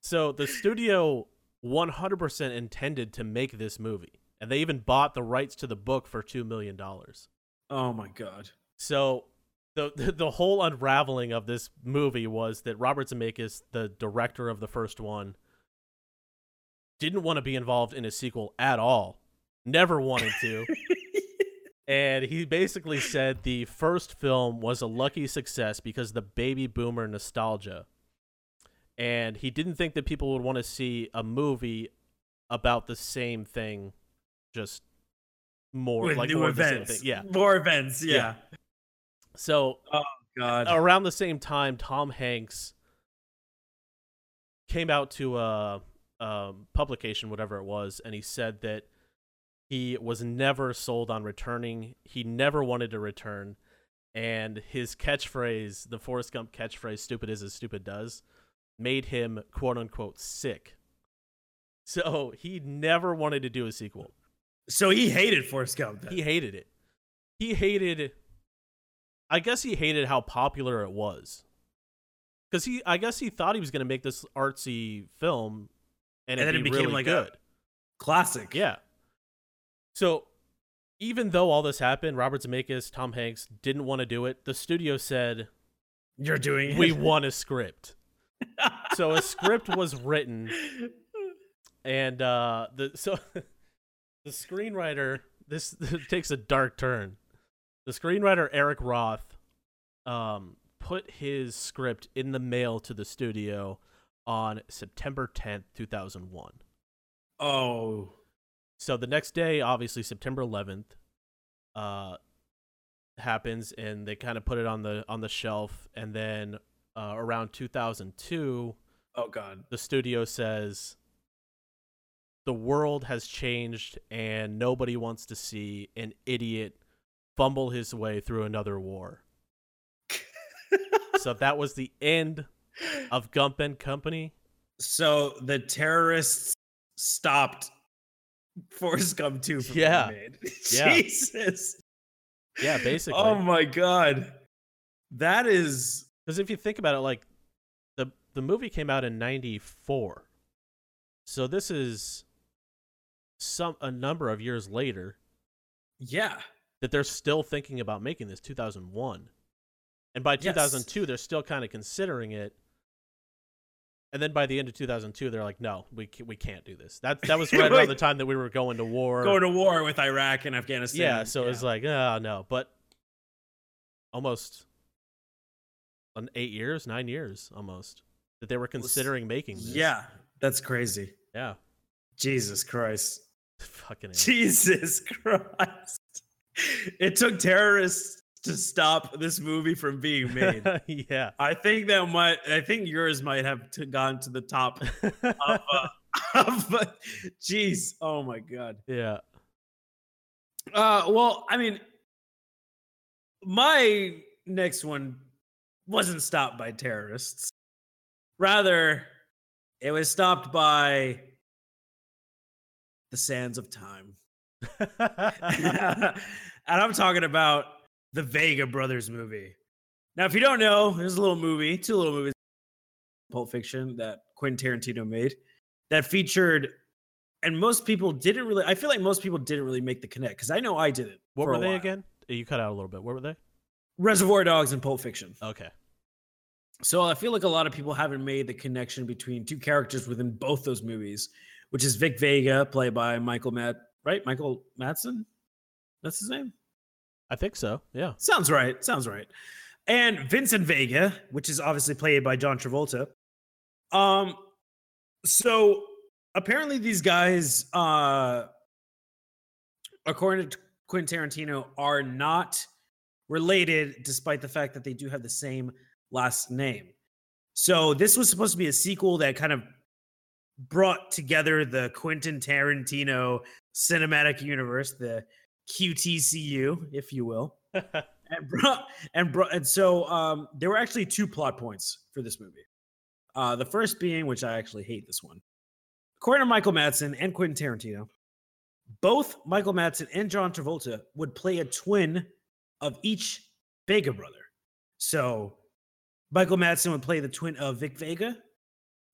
So the studio 100% intended to make this movie, and they even bought the rights to the book for two million dollars. Oh my god. So the, the the whole unraveling of this movie was that Robert Zemeckis, the director of the first one, didn't want to be involved in a sequel at all. Never wanted to. And he basically said the first film was a lucky success because the baby boomer nostalgia. And he didn't think that people would want to see a movie about the same thing, just more With like new more of the same events. Yeah. More events. Yeah. Yeah. So oh, God. around the same time, Tom Hanks came out to a, a publication, whatever it was, and he said that he was never sold on returning. He never wanted to return, and his catchphrase, the Forrest Gump catchphrase, "Stupid is as stupid does," made him quote unquote sick. So he never wanted to do a sequel. So he hated Forrest Gump. Then. He hated it. He hated. I guess he hated how popular it was. Because he, I guess he thought he was going to make this artsy film, and, And it'd then it became really like a- Classic. Yeah. So, even though all this happened, Robert Zemeckis, Tom Hanks didn't want to do it. The studio said You're doing it. we want a script. so a script was written, and uh, the so the screenwriter this takes a dark turn. The screenwriter Eric Roth um, put his script in the mail to the studio on September 10th, 2001. Oh, So the next day, obviously September 11th, uh, happens, and they kind of put it on the on the shelf. And then uh, around 2002, oh God. the studio says the world has changed, and nobody wants to see an idiot fumble his way through another war. so that was the end of Gump and Company. So the terrorists stopped Forrest Gump 2 from Yeah. made. Yeah. Jesus. Yeah, basically. Oh my god. That is Because if you think about it, like the the movie came out in '94, so this is some a number of years later yeah. that they're still thinking about making this 2001, and by Yes. 2002 they're still kind of considering it. And then by the end of 2002, they're like, "No, we ca- we can't do this." That that was right around the time that we were going to war. Going to war with Iraq and Afghanistan. yeah, so it was like, oh no, but almost an eight years, nine years, almost that they were considering making this. Yeah, that's crazy. yeah, Jesus Christ. fucking. Jesus Christ. It took terrorists to stop this movie from being made. yeah. I think that might I think yours might have to gone to the top of, uh, of uh, jeez. Oh my god. yeah. Uh, well, I mean, my next one wasn't stopped by terrorists. Rather, it was stopped by the sands of time. and I'm talking about the Vega Brothers movie. Now, if you don't know, there's a little movie, two little movies, Pulp Fiction, that Quentin Tarantino made that featured, and most people didn't really, I feel like most people didn't really make the connect because I know I didn't. what were they while. again? You cut out a little bit. What were they? Reservoir Dogs and Pulp Fiction. Okay. So I feel like a lot of people haven't made the connection between two characters within both those movies, which is Vic Vega, played by Michael Matt, right? Michael Madsen? That's his name? I think so. Yeah. Sounds right. Sounds right. And Vincent Vega, which is obviously played by John Travolta. Um, so apparently these guys, uh, according to Quentin Tarantino, are not related, despite the fact that they do have the same last name. So this was supposed to be a sequel that kind of brought together the Quentin Tarantino cinematic universe, the QTCU, if you will. And brought and brought and so um there were actually two plot points for this movie. Uh the first being which i actually hate this one according to michael madsen and quentin tarantino both michael madsen and john travolta would play a twin of each vega brother. So michael madsen would play the twin of vic vega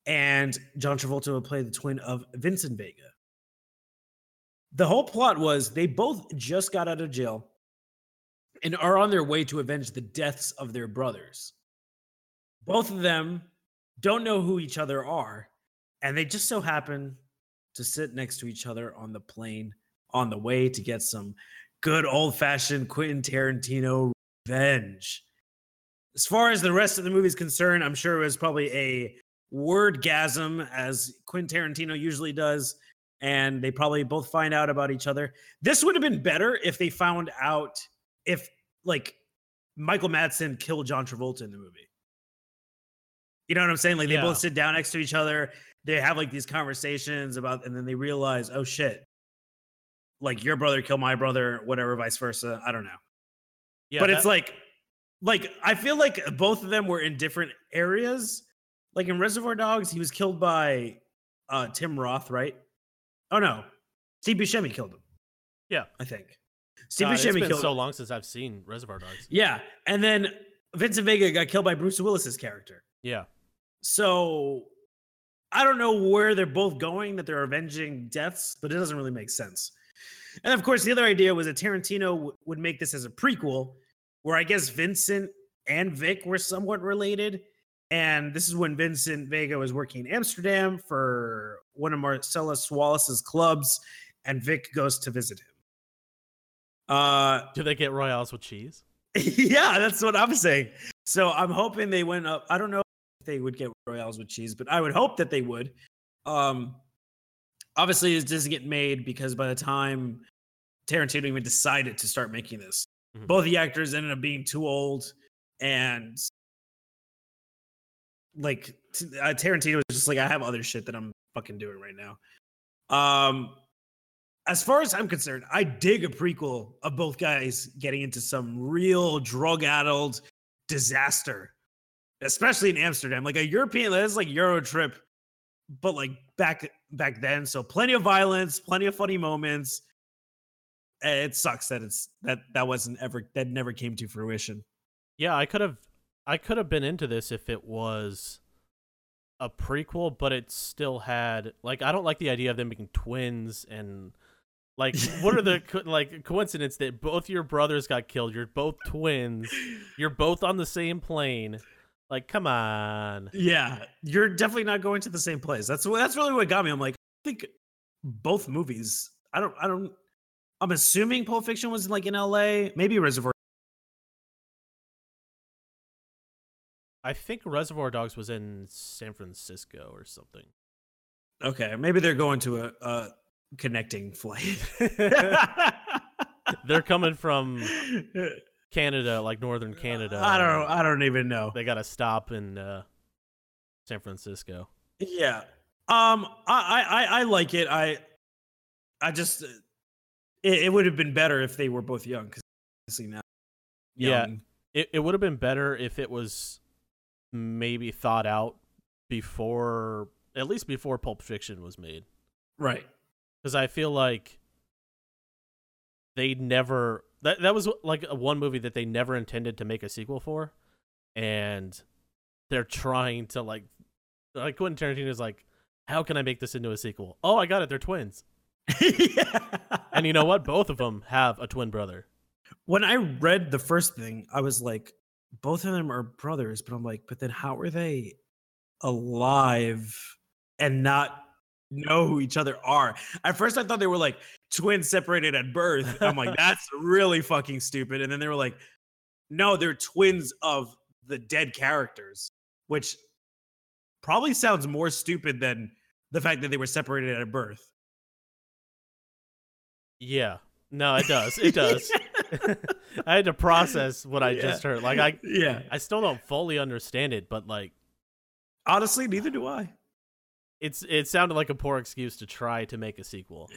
and john travolta would play the twin of vincent vega the whole plot was they both just got out of jail and are on their way to avenge the deaths of their brothers. Both of them don't know who each other are, and they just so happen to sit next to each other on the plane on the way to get some good old fashioned Quentin Tarantino revenge. As far as the rest of the movie is concerned, I'm sure it was probably a wordgasm, as Quentin Tarantino usually does, and they probably both find out about each other. This would have been better if they found out if like Michael Madsen killed John Travolta in the movie. You know what I'm saying? Like they Yeah. both sit down next to each other, they have like these conversations about, and then they realize, oh shit, like your brother killed my brother, whatever, vice versa. I don't know. Yeah. but it's like, like I feel like both of them were in different areas. Like in Reservoir Dogs, he was killed by uh Tim Roth, right? Oh no, Steve Buscemi killed him. Yeah. I think. Steve God, it's Buscemi been killed so him. long since I've seen Reservoir Dogs. Yeah, and then Vincent Vega got killed by Bruce Willis's character. Yeah. So I don't know where they're both going that they're avenging deaths, but it doesn't really make sense. And of course, the other idea was that Tarantino w- would make this as a prequel, where I guess Vincent and Vic were somewhat related. And this is when Vincent Vega was working in Amsterdam for one of Marcellus Wallace's clubs, and Vic goes to visit him. Uh, Do they get royales with cheese? yeah, that's what I'm saying. So I'm hoping they went up. I don't know if they would get royales with cheese, but I would hope that they would. Um, obviously, it doesn't get made because by the time Tarantino even decided to start making this, Mhm. both the actors ended up being too old, and like uh, Tarantino was just like, I have other shit that I'm fucking doing right now. Um, as far as I'm concerned, I dig a prequel of both guys getting into some real drug-addled disaster, especially in Amsterdam, like a European. That's like Euro trip, but like back back then. So plenty of violence, plenty of funny moments. It sucks that it's that that wasn't ever that never came to fruition. Yeah, I could have I could have been into this if it was a prequel, but it still had like I don't like the idea of them being twins and like what are the co- like coincidence that both your brothers got killed, you're both twins, you're both on the same plane. Like come on. Yeah, you're definitely not going to the same place. That's that's really what got me. I'm like, I think both movies. I don't. I don't. I'm assuming Pulp Fiction was like in L.A. Maybe Reservoir. I think Reservoir Dogs was in San Francisco or something. Okay, maybe they're going to a, a connecting flight. They're coming from Canada, like northern Canada. I don't. I don't even know. They got to stop in uh, San Francisco. Yeah. Um. I. I. I like it. I. I just. uh, It, it would have been better if they were both young. Because obviously now. Yeah. It it would have been better if it was maybe thought out before, at least before Pulp Fiction was made, Right. because I feel like they never that that was like a one movie that they never intended to make a sequel for, and they're trying to like like Quentin Tarantino is like, how can I make this into a sequel? Oh, I got it. They're twins, yeah. and you know what? Both of them have a twin brother. when I read the first thing, I was like, both of them are brothers, but I'm like, but then how are they alive and not know who each other are? At first, I thought they were like twins separated at birth. I'm like, that's really fucking stupid. And then they were like, no, they're twins of the dead characters, which probably sounds more stupid than the fact that they were separated at birth. Yeah, no, it does. It does. I had to process what I Yeah. just heard. Like I yeah. I still don't fully understand it, but like Honestly, neither do I. it's it sounded like a poor excuse to try to make a sequel.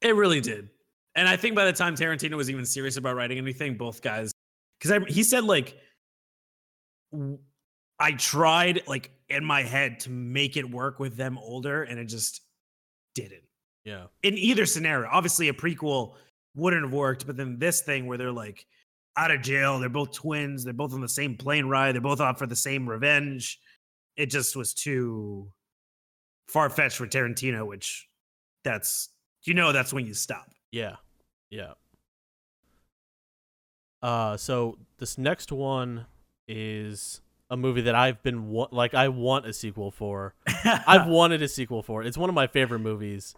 It really did. And I think by the time Tarantino was even serious about writing anything, both guys, because he said like, I tried like in my head to make it work with them older, and it just didn't. Yeah. In either scenario, obviously a prequel wouldn't have worked, but then this thing where they're like out of jail, they're both twins, they're both on the same plane ride, they're both out for the same revenge. It just was too far fetched for Tarantino, which that's you know that's when you stop. Yeah. Yeah. Uh so this next one is a movie that I've been wa- like I want a sequel for. I've wanted a sequel for. It's one of my favorite movies.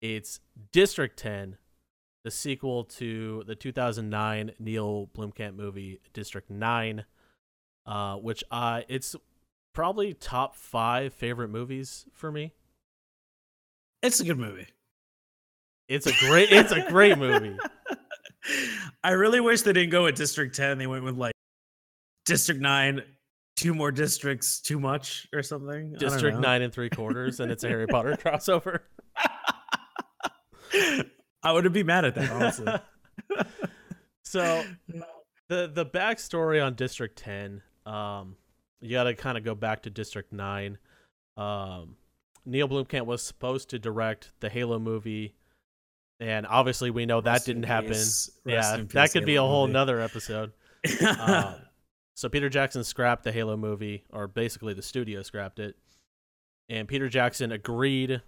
It's District 10, the sequel to the 2009 Neil Blomkamp movie District 9, uh, which I it's probably top five favorite movies for me. It's a good movie. It's a great it's a great movie. I really wish they didn't go with District 10. They went with like District 9, two more districts, too much or something. District nine and three quarters, and it's a Harry Potter crossover. I wouldn't be mad at that, honestly. so the the backstory on District Ten, um, you got to kind of go back to District Nine. Um, Neil Blomkamp was supposed to direct the Halo movie, and obviously we know that Rest didn't happen. Yeah, that could be a whole movie. nother episode. Um, so Peter Jackson scrapped the Halo movie, or basically the studio scrapped it, and Peter Jackson agreed,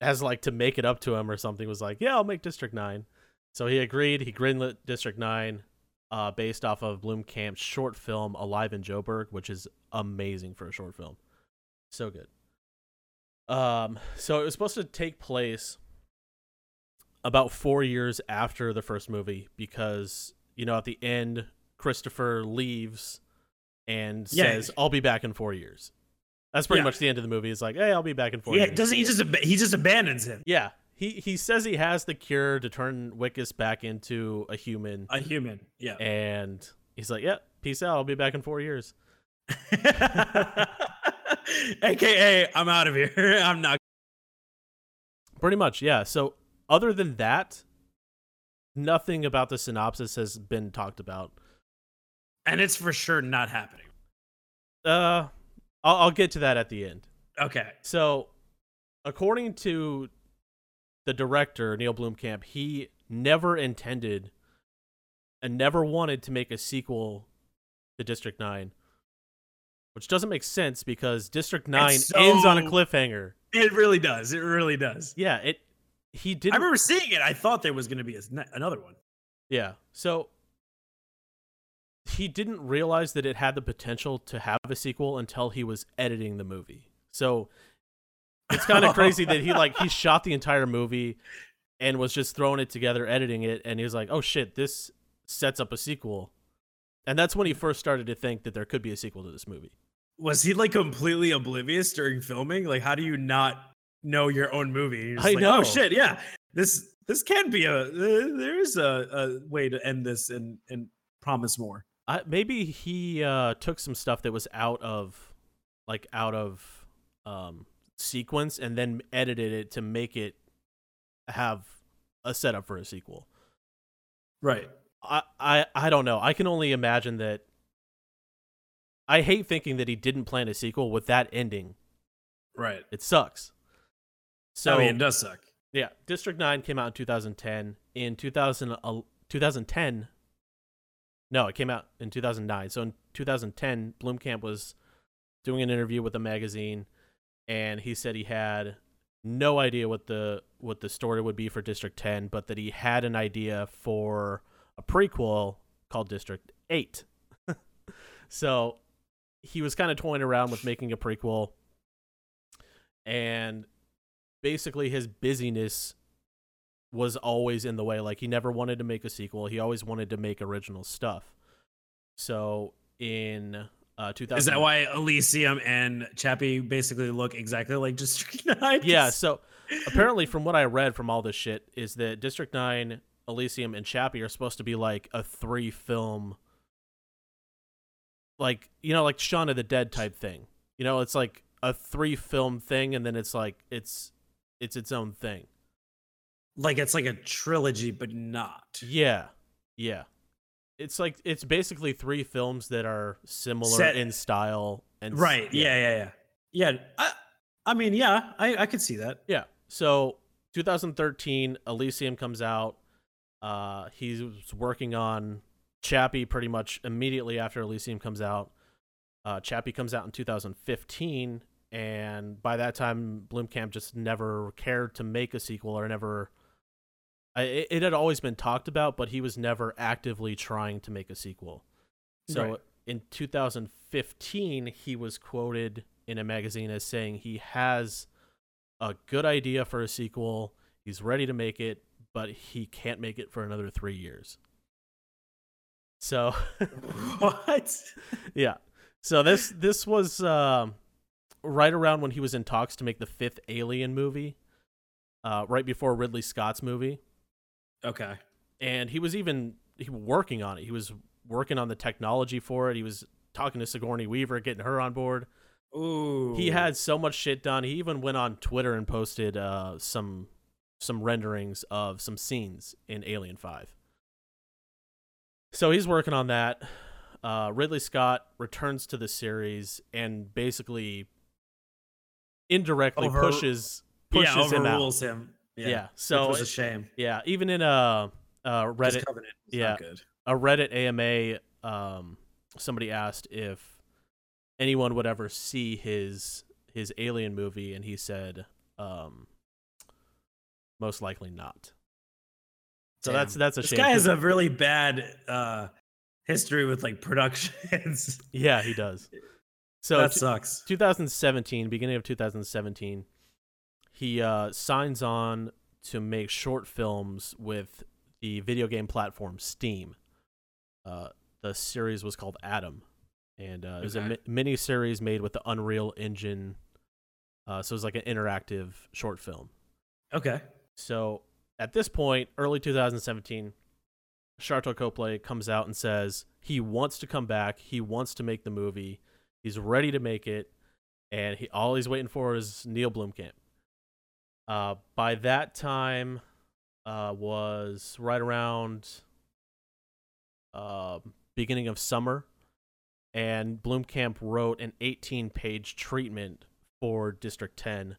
as like to make it up to him or something. Was like, yeah, I'll make District Nine. So he agreed. He greenlit District Nine, uh, based off of Blomkamp's short film Alive in Joburg, which is amazing for a short film. So good. Um, so it was supposed to take place about four years after the first movie because you know at the end Christopher leaves and Yeah. says, "I'll be back in four years." That's pretty Yeah. much the end of the movie. It's like, "Hey, I'll be back in four Yeah, years." doesn't he just ab- he just abandons him? yeah, he he says he has the cure to turn Wikus back into a human, A human. Yeah. and he's like, "Yeah, peace out. I'll be back in four years." AKA, I'm out of here. I'm not. Pretty much, yeah. So other than that, nothing about the synopsis has been talked about. And it's for sure not happening. Uh, I'll, I'll get to that at the end. Okay. So, according to the director Neil Blomkamp, he never intended and never wanted to make a sequel to District Nine, which doesn't make sense because District Nine so- ends on a cliffhanger. It really does. It really does. Yeah, it. He I didn't. remember seeing it. I thought there was going to be a, another one. Yeah. So he didn't realize that it had the potential to have a sequel until he was editing the movie. So it's kind of crazy that he like he shot the entire movie and was just throwing it together, editing it, and he was like, "Oh shit, this sets up a sequel." And that's when he mm. first started to think that there could be a sequel to this movie. Was he like completely oblivious during filming? Like, how do you not know your own movie? I like, oh, know. Oh shit! Yeah, this this can be a. There is a, a way to end this and and promise more. I, maybe he uh, took some stuff that was out of, like, out of um, sequence, and then edited it to make it have a setup for a sequel. Right. I, I, I don't know. I can only imagine that. I hate thinking that he didn't plan a sequel with that ending. Right. It sucks. So I mean, it does suck. yeah, District 9 came out in 2010. In 2000, uh, 2010, no, it came out in 2009. So in 2010, Blomkamp was doing an interview with a magazine, and he said he had no idea what the what the story would be for District 10, but that he had an idea for a prequel called District 8. so he was kind of toying around with making a prequel, and basically his busyness was always in the way. Like he never wanted to make a sequel. He always wanted to make original stuff. So in uh, 2000, Is that why Elysium and Chappie basically look exactly like District Nine? Yeah. So apparently, from what I read from all this shit, is that District Nine, Elysium, and Chappie are supposed to be like a three film, like you know, like Shaun of the Dead type thing. You know, it's like a three film thing, and then it's like it's it's its own thing. Like it's like a trilogy, but not. Yeah, yeah. It's like it's basically three films that are similar Set- in style and Right. Yeah. Yeah. Yeah. Yeah. I, I mean, yeah, I, I could see that. Yeah. So 2013, Elysium comes out. Uh, he's working on Chappie pretty much immediately after Elysium comes out. Uh, Chappie comes out in 2015, and by that time, Blomkamp just never cared to make a sequel or never. I, it, had always been talked about, but he was never actively trying to make a sequel. So Right. in 2015, he was quoted in a magazine as saying he has a good idea for a sequel. He's ready to make it, but he can't make it for another three years. So what? yeah, so this this was um, right around when he was in talks to make the fifth Alien movie, uh, right before Ridley Scott's movie, Okay. and he was even he was working on it. He was working on the technology for it. He was talking to Sigourney Weaver, getting her on board. Ooh. He had so much shit done. He even went on Twitter and posted uh, some some renderings of some scenes in Alien Five. So he's working on that. Uh, Ridley Scott returns to the series and basically indirectly Over- pushes pushes yeah, him out. him. Yeah, Yeah. so was a shame. Yeah, even in a, a 'cause Reddit yeah. a Reddit AMA, um, somebody asked if anyone would ever see his his Alien movie, and he said, um, most likely not. So that's Damn. that's a shame. this guy has a really bad uh history with like productions. yeah, he does. So that sucks. 2017, beginning of 2017, he uh, signs on to make short films with the video game platform Steam. Uh, the series was called Adam, and uh, it was a mi- mini series made with the Unreal Engine. Uh, so it was like an interactive short film. Okay. So at this point, early 2017, Sharlto Copley comes out and says he wants to come back. He wants to make the movie. He's ready to make it, and he all he's waiting for is Neil Blomkamp. Uh, by that time, uh, was right around uh, beginning of summer, and Blomkamp wrote an 18-page treatment for District 10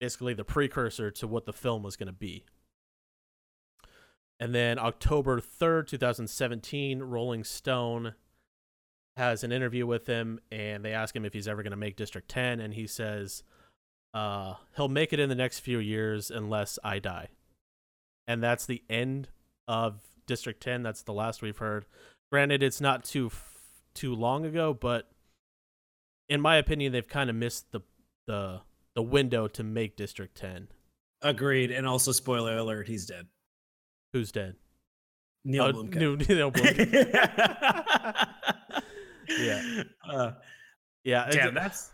basically the precursor to what the film was going to be. And then October 3rd, 2017, Rolling Stone has an interview with him and they ask him if he's ever going to make District 10 and he says uh he'll make it in the next few years unless I die. And that's the end of District 10. That's the last we've heard. Granted it's not too f- too long ago, but in my opinion they've kind of missed the the the window to make District 10. Agreed. And also, spoiler alert, he's dead. Who's dead? Neil Oh, Blomkamp. Neil- Neil Blomkamp. yeah. Uh, yeah, damn, that's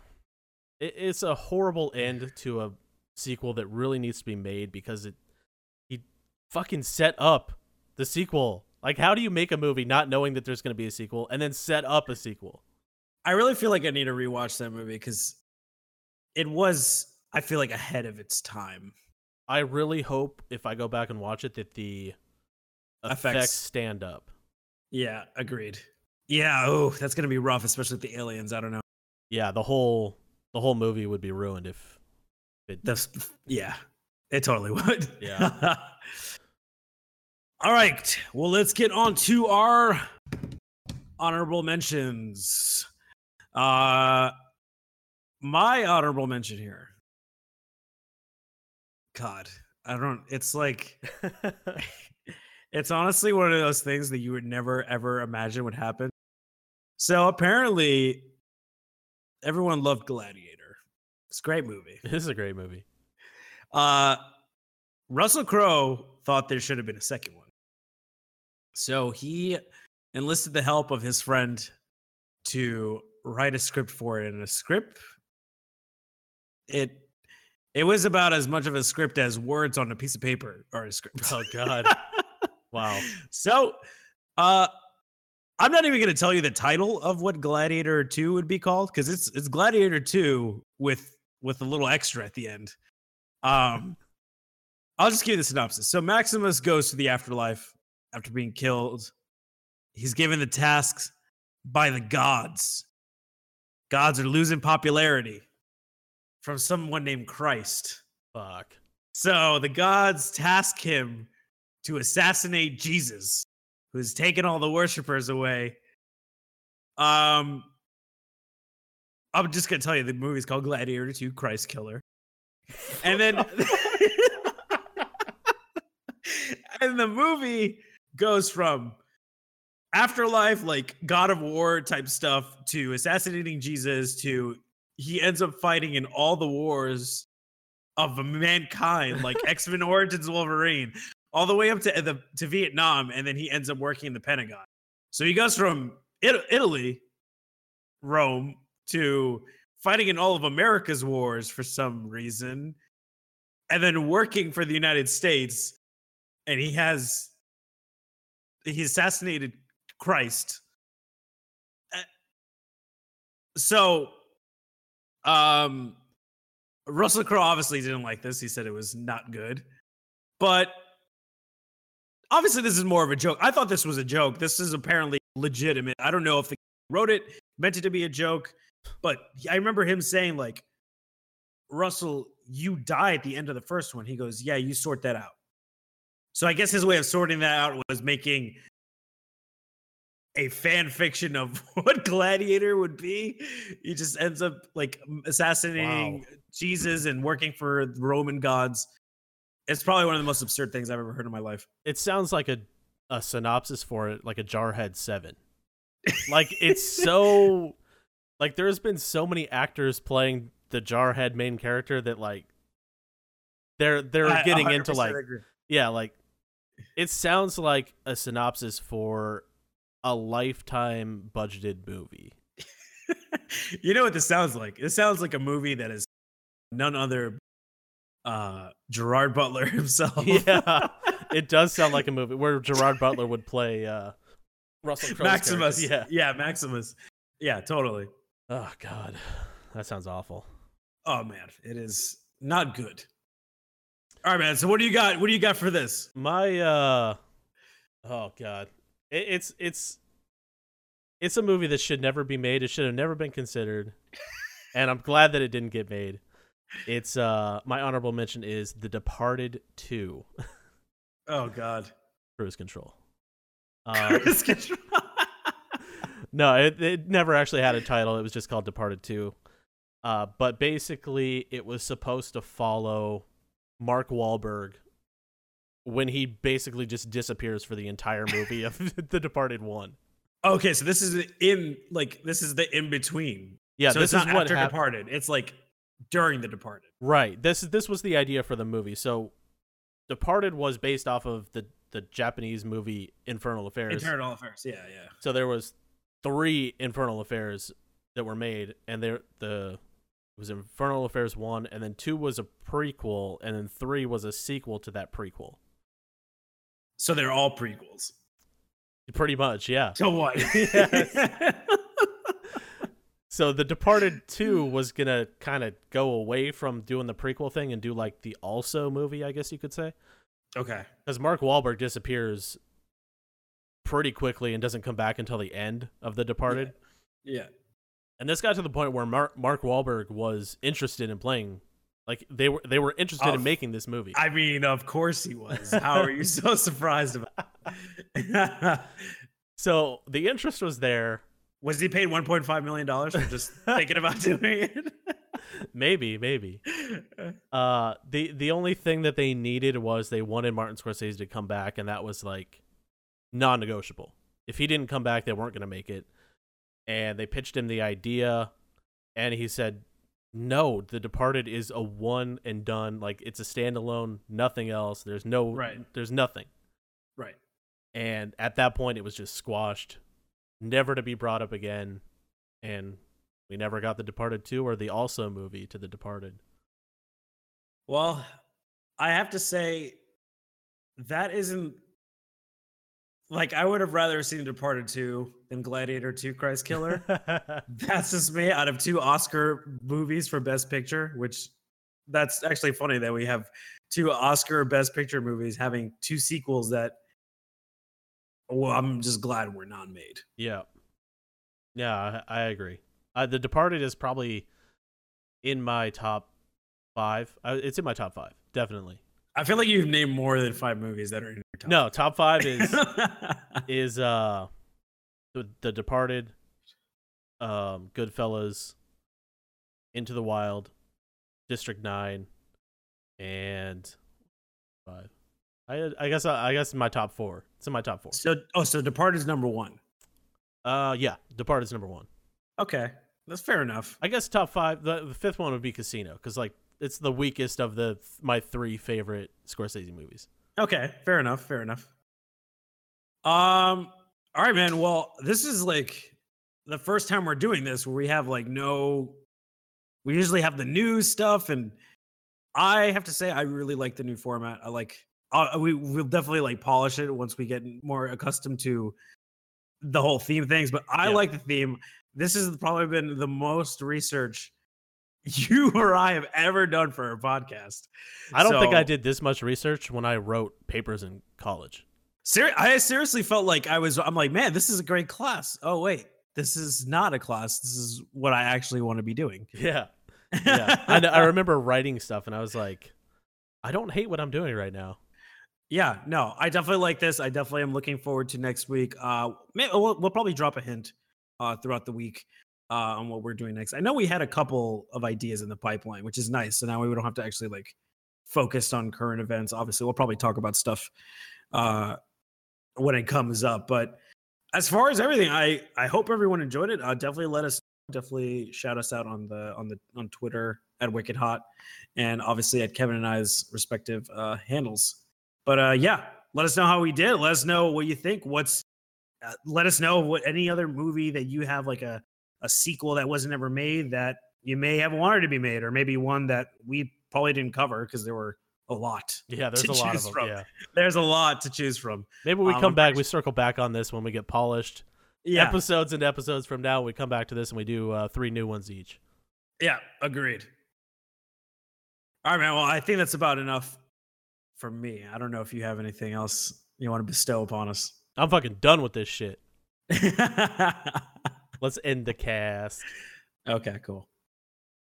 it's a horrible end to a sequel that really needs to be made because it he fucking set up the sequel. Like, how do you make a movie not knowing that there's going to be a sequel and then set up a sequel? I really feel like I need to rewatch that movie because it was, I feel like, ahead of its time. I really hope if I go back and watch it that the effects, Effects. stand up. Yeah, agreed. Yeah, oh, that's gonna be rough, especially with the aliens. I don't know. Yeah, the whole the whole movie would be ruined if it That's yeah, it totally would. Yeah. All right. Well, let's get on to our honorable mentions. Uh my honorable mention here. God, I don't it's like it's honestly one of those things that you would never ever imagine would happen. So apparently everyone loved Gladiator. It's a great movie. this is a great movie. Uh, Russell Crowe thought there should have been a second one. So he enlisted the help of his friend to write a script for it. And a script, it it was about as much of a script as words on a piece of paper are a script. Oh God. Wow. So, uh, I'm not even going to tell you the title of what Gladiator 2 would be called because it's it's Gladiator 2 with with a little extra at the end. Um, I'll just give you the synopsis. So Maximus goes to the afterlife after being killed. He's given the tasks by the gods. Gods are losing popularity from someone named Christ. Fuck. So the gods task him to assassinate Jesus, who's taken all the worshippers away. Um, I'm just gonna tell you the movie's called Gladiator 2 Christ Killer. And then and the movie goes from afterlife, like God of War type stuff, to assassinating Jesus, to he ends up fighting in all the wars of mankind, like X Men Origins Wolverine, all the way up to the to Vietnam, and then he ends up working in the Pentagon. So he goes from It- Italy, Rome, to fighting in all of America's wars for some reason, and then working for the United States. And he has he assassinated Christ. Uh, So, um, Russell Crowe obviously didn't like this. He said it was not good. But obviously, this is more of a joke. I thought this was a joke. This is apparently legitimate. I don't know if the wrote it meant it to be a joke, but I remember him saying, like, Russell, you die at the end of the first one. He goes, Yeah, you sort that out. So I guess his way of sorting that out was making a fan fiction of what Gladiator would be. He just ends up like assassinating Jesus and working for the Roman gods. It's probably one of the most absurd things I've ever heard in my life. It sounds like a a synopsis for it, like a Jarhead Seven. Like it's so, like there's been so many actors playing the Jarhead main character that like they're they're I getting into like agree. yeah, like it sounds like a synopsis for a lifetime budgeted movie. you know what this sounds like? It sounds like a movie that is none other uh Gerard Butler himself. yeah, it does sound like a movie where Gerard Butler would play uh, Russell Crowe's Maximus. character. Yeah. Yeah, Maximus. Yeah, totally. Oh God, that sounds awful. Oh man, it is not good. All right, man. So what do you got? What do you got for this? My uh, oh God, it, it's it's it's a movie that should never be made. It should have never been considered, and I'm glad that it didn't get made. It's uh, my honorable mention is The Departed Two, Oh God. Cruise Control. Uh, Cruise control. no, it, it never actually had a title. It was just called Departed 2. Uh, but basically, it was supposed to follow Mark Wahlberg when he basically just disappears for the entire movie of The Departed 1. okay, so this is in like this is the in between. Yeah, so this it's is what after happened. Departed. It's like during the Departed. Right. This this was the idea for the movie. So, Departed was based off of the the Japanese movie Infernal Affairs. Internal affairs. Yeah, yeah. So there was three Infernal Affairs that were made, and there the it was Infernal Affairs one, and then two was a prequel, and then three was a sequel to that prequel. So they're all prequels. Pretty much, yeah. So what? So the Departed two was gonna kind of go away from doing the prequel thing and do like the also movie, I guess you could say, okay. because Mark Wahlberg disappears pretty quickly and doesn't come back until the end of the Departed. Yeah. And this got to the point where Mark Mark Wahlberg was interested in playing, like they were they were interested in making this movie. I mean, of course he was. How are you so surprised about? So the interest was there. Was he paid 1.5 million dollars for just thinking about doing it? Maybe, maybe. Uh, the the only thing that they needed was they wanted Martin Scorsese to come back, and that was like non-negotiable. If he didn't come back, they weren't going to make it. And they pitched him the idea, and he said, "No, The Departed is a one and done. Like it's a standalone, nothing else. There's no, Right. There's nothing." right. And at that point, it was just squashed, never to be brought up again. And we never got The Departed 2 or the also movie to The Departed. Well, I have to say that isn't like I would have rather seen Departed 2 than Gladiator 2 Christ Killer. that's just me out of two Oscar movies for Best Picture, which that's actually funny that we have two Oscar Best Picture movies having two sequels that well, I'm just glad we're not made. yeah. Yeah, I, I agree. Uh, the Departed is probably in my top five. Uh, it's in my top five, definitely. I feel like you've named more than five movies that are in your top. No, top five is is uh the, the Departed, um, Goodfellas, Into the Wild, District Nine, and five. I I guess I guess my top four. It's in my top four. so oh, so Departed is number one. Uh, yeah, Departed is number one. Okay, that's fair enough. I guess top five. The, the fifth one would be Casino because like it's the weakest of the my three favorite Scorsese movies. Okay, fair enough. Fair enough. Um. All right, man. Well, this is like the first time we're doing this where we have like no. We usually have the news stuff, and I have to say I really like the new format. I like. Uh, we will definitely like polish it once we get more accustomed to the whole theme things. But I Yeah. like the theme. This has probably been the most research you or I have ever done for a podcast. I don't think I did this much research when I wrote papers in college. Ser- I seriously felt like I was. I'm like, man, this is a great class. Oh wait, this is not a class. This is what I actually want to be doing. Yeah, yeah. I, I remember writing stuff and I was like, I don't hate what I'm doing right now. Yeah, no, I definitely like this. I definitely am looking forward to next week. Uh, we'll, we'll probably drop a hint uh throughout the week uh on what we're doing next. I know we had a couple of ideas in the pipeline, which is nice. So now we don't have to actually like focus on current events. Obviously, we'll probably talk about stuff uh when it comes up, but as far as everything, I I hope everyone enjoyed it. Uh, definitely let us definitely shout us out on the on the on Twitter at Wicked Hot, and obviously at Kevin and I's respective uh, handles. But uh, yeah, let us know how we did. Let us know what you think. What's uh, let us know what any other movie that you have like a a sequel that wasn't ever made that you may have wanted to be made, or maybe one that we probably didn't cover because there were a lot. Yeah, there's a lot of them. from. Yeah. There's a lot to choose from. Maybe we Um, come back, we circle back on this when we get polished. Yeah, Episodes and episodes from now, we come back to this and we do uh, three new ones each. yeah, agreed. All right, man. Well, I think that's about enough for me. I don't know if you have anything else you want to bestow upon us. I'm fucking done with this shit. Let's end the cast. okay, cool.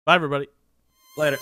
Bye, everybody. Later.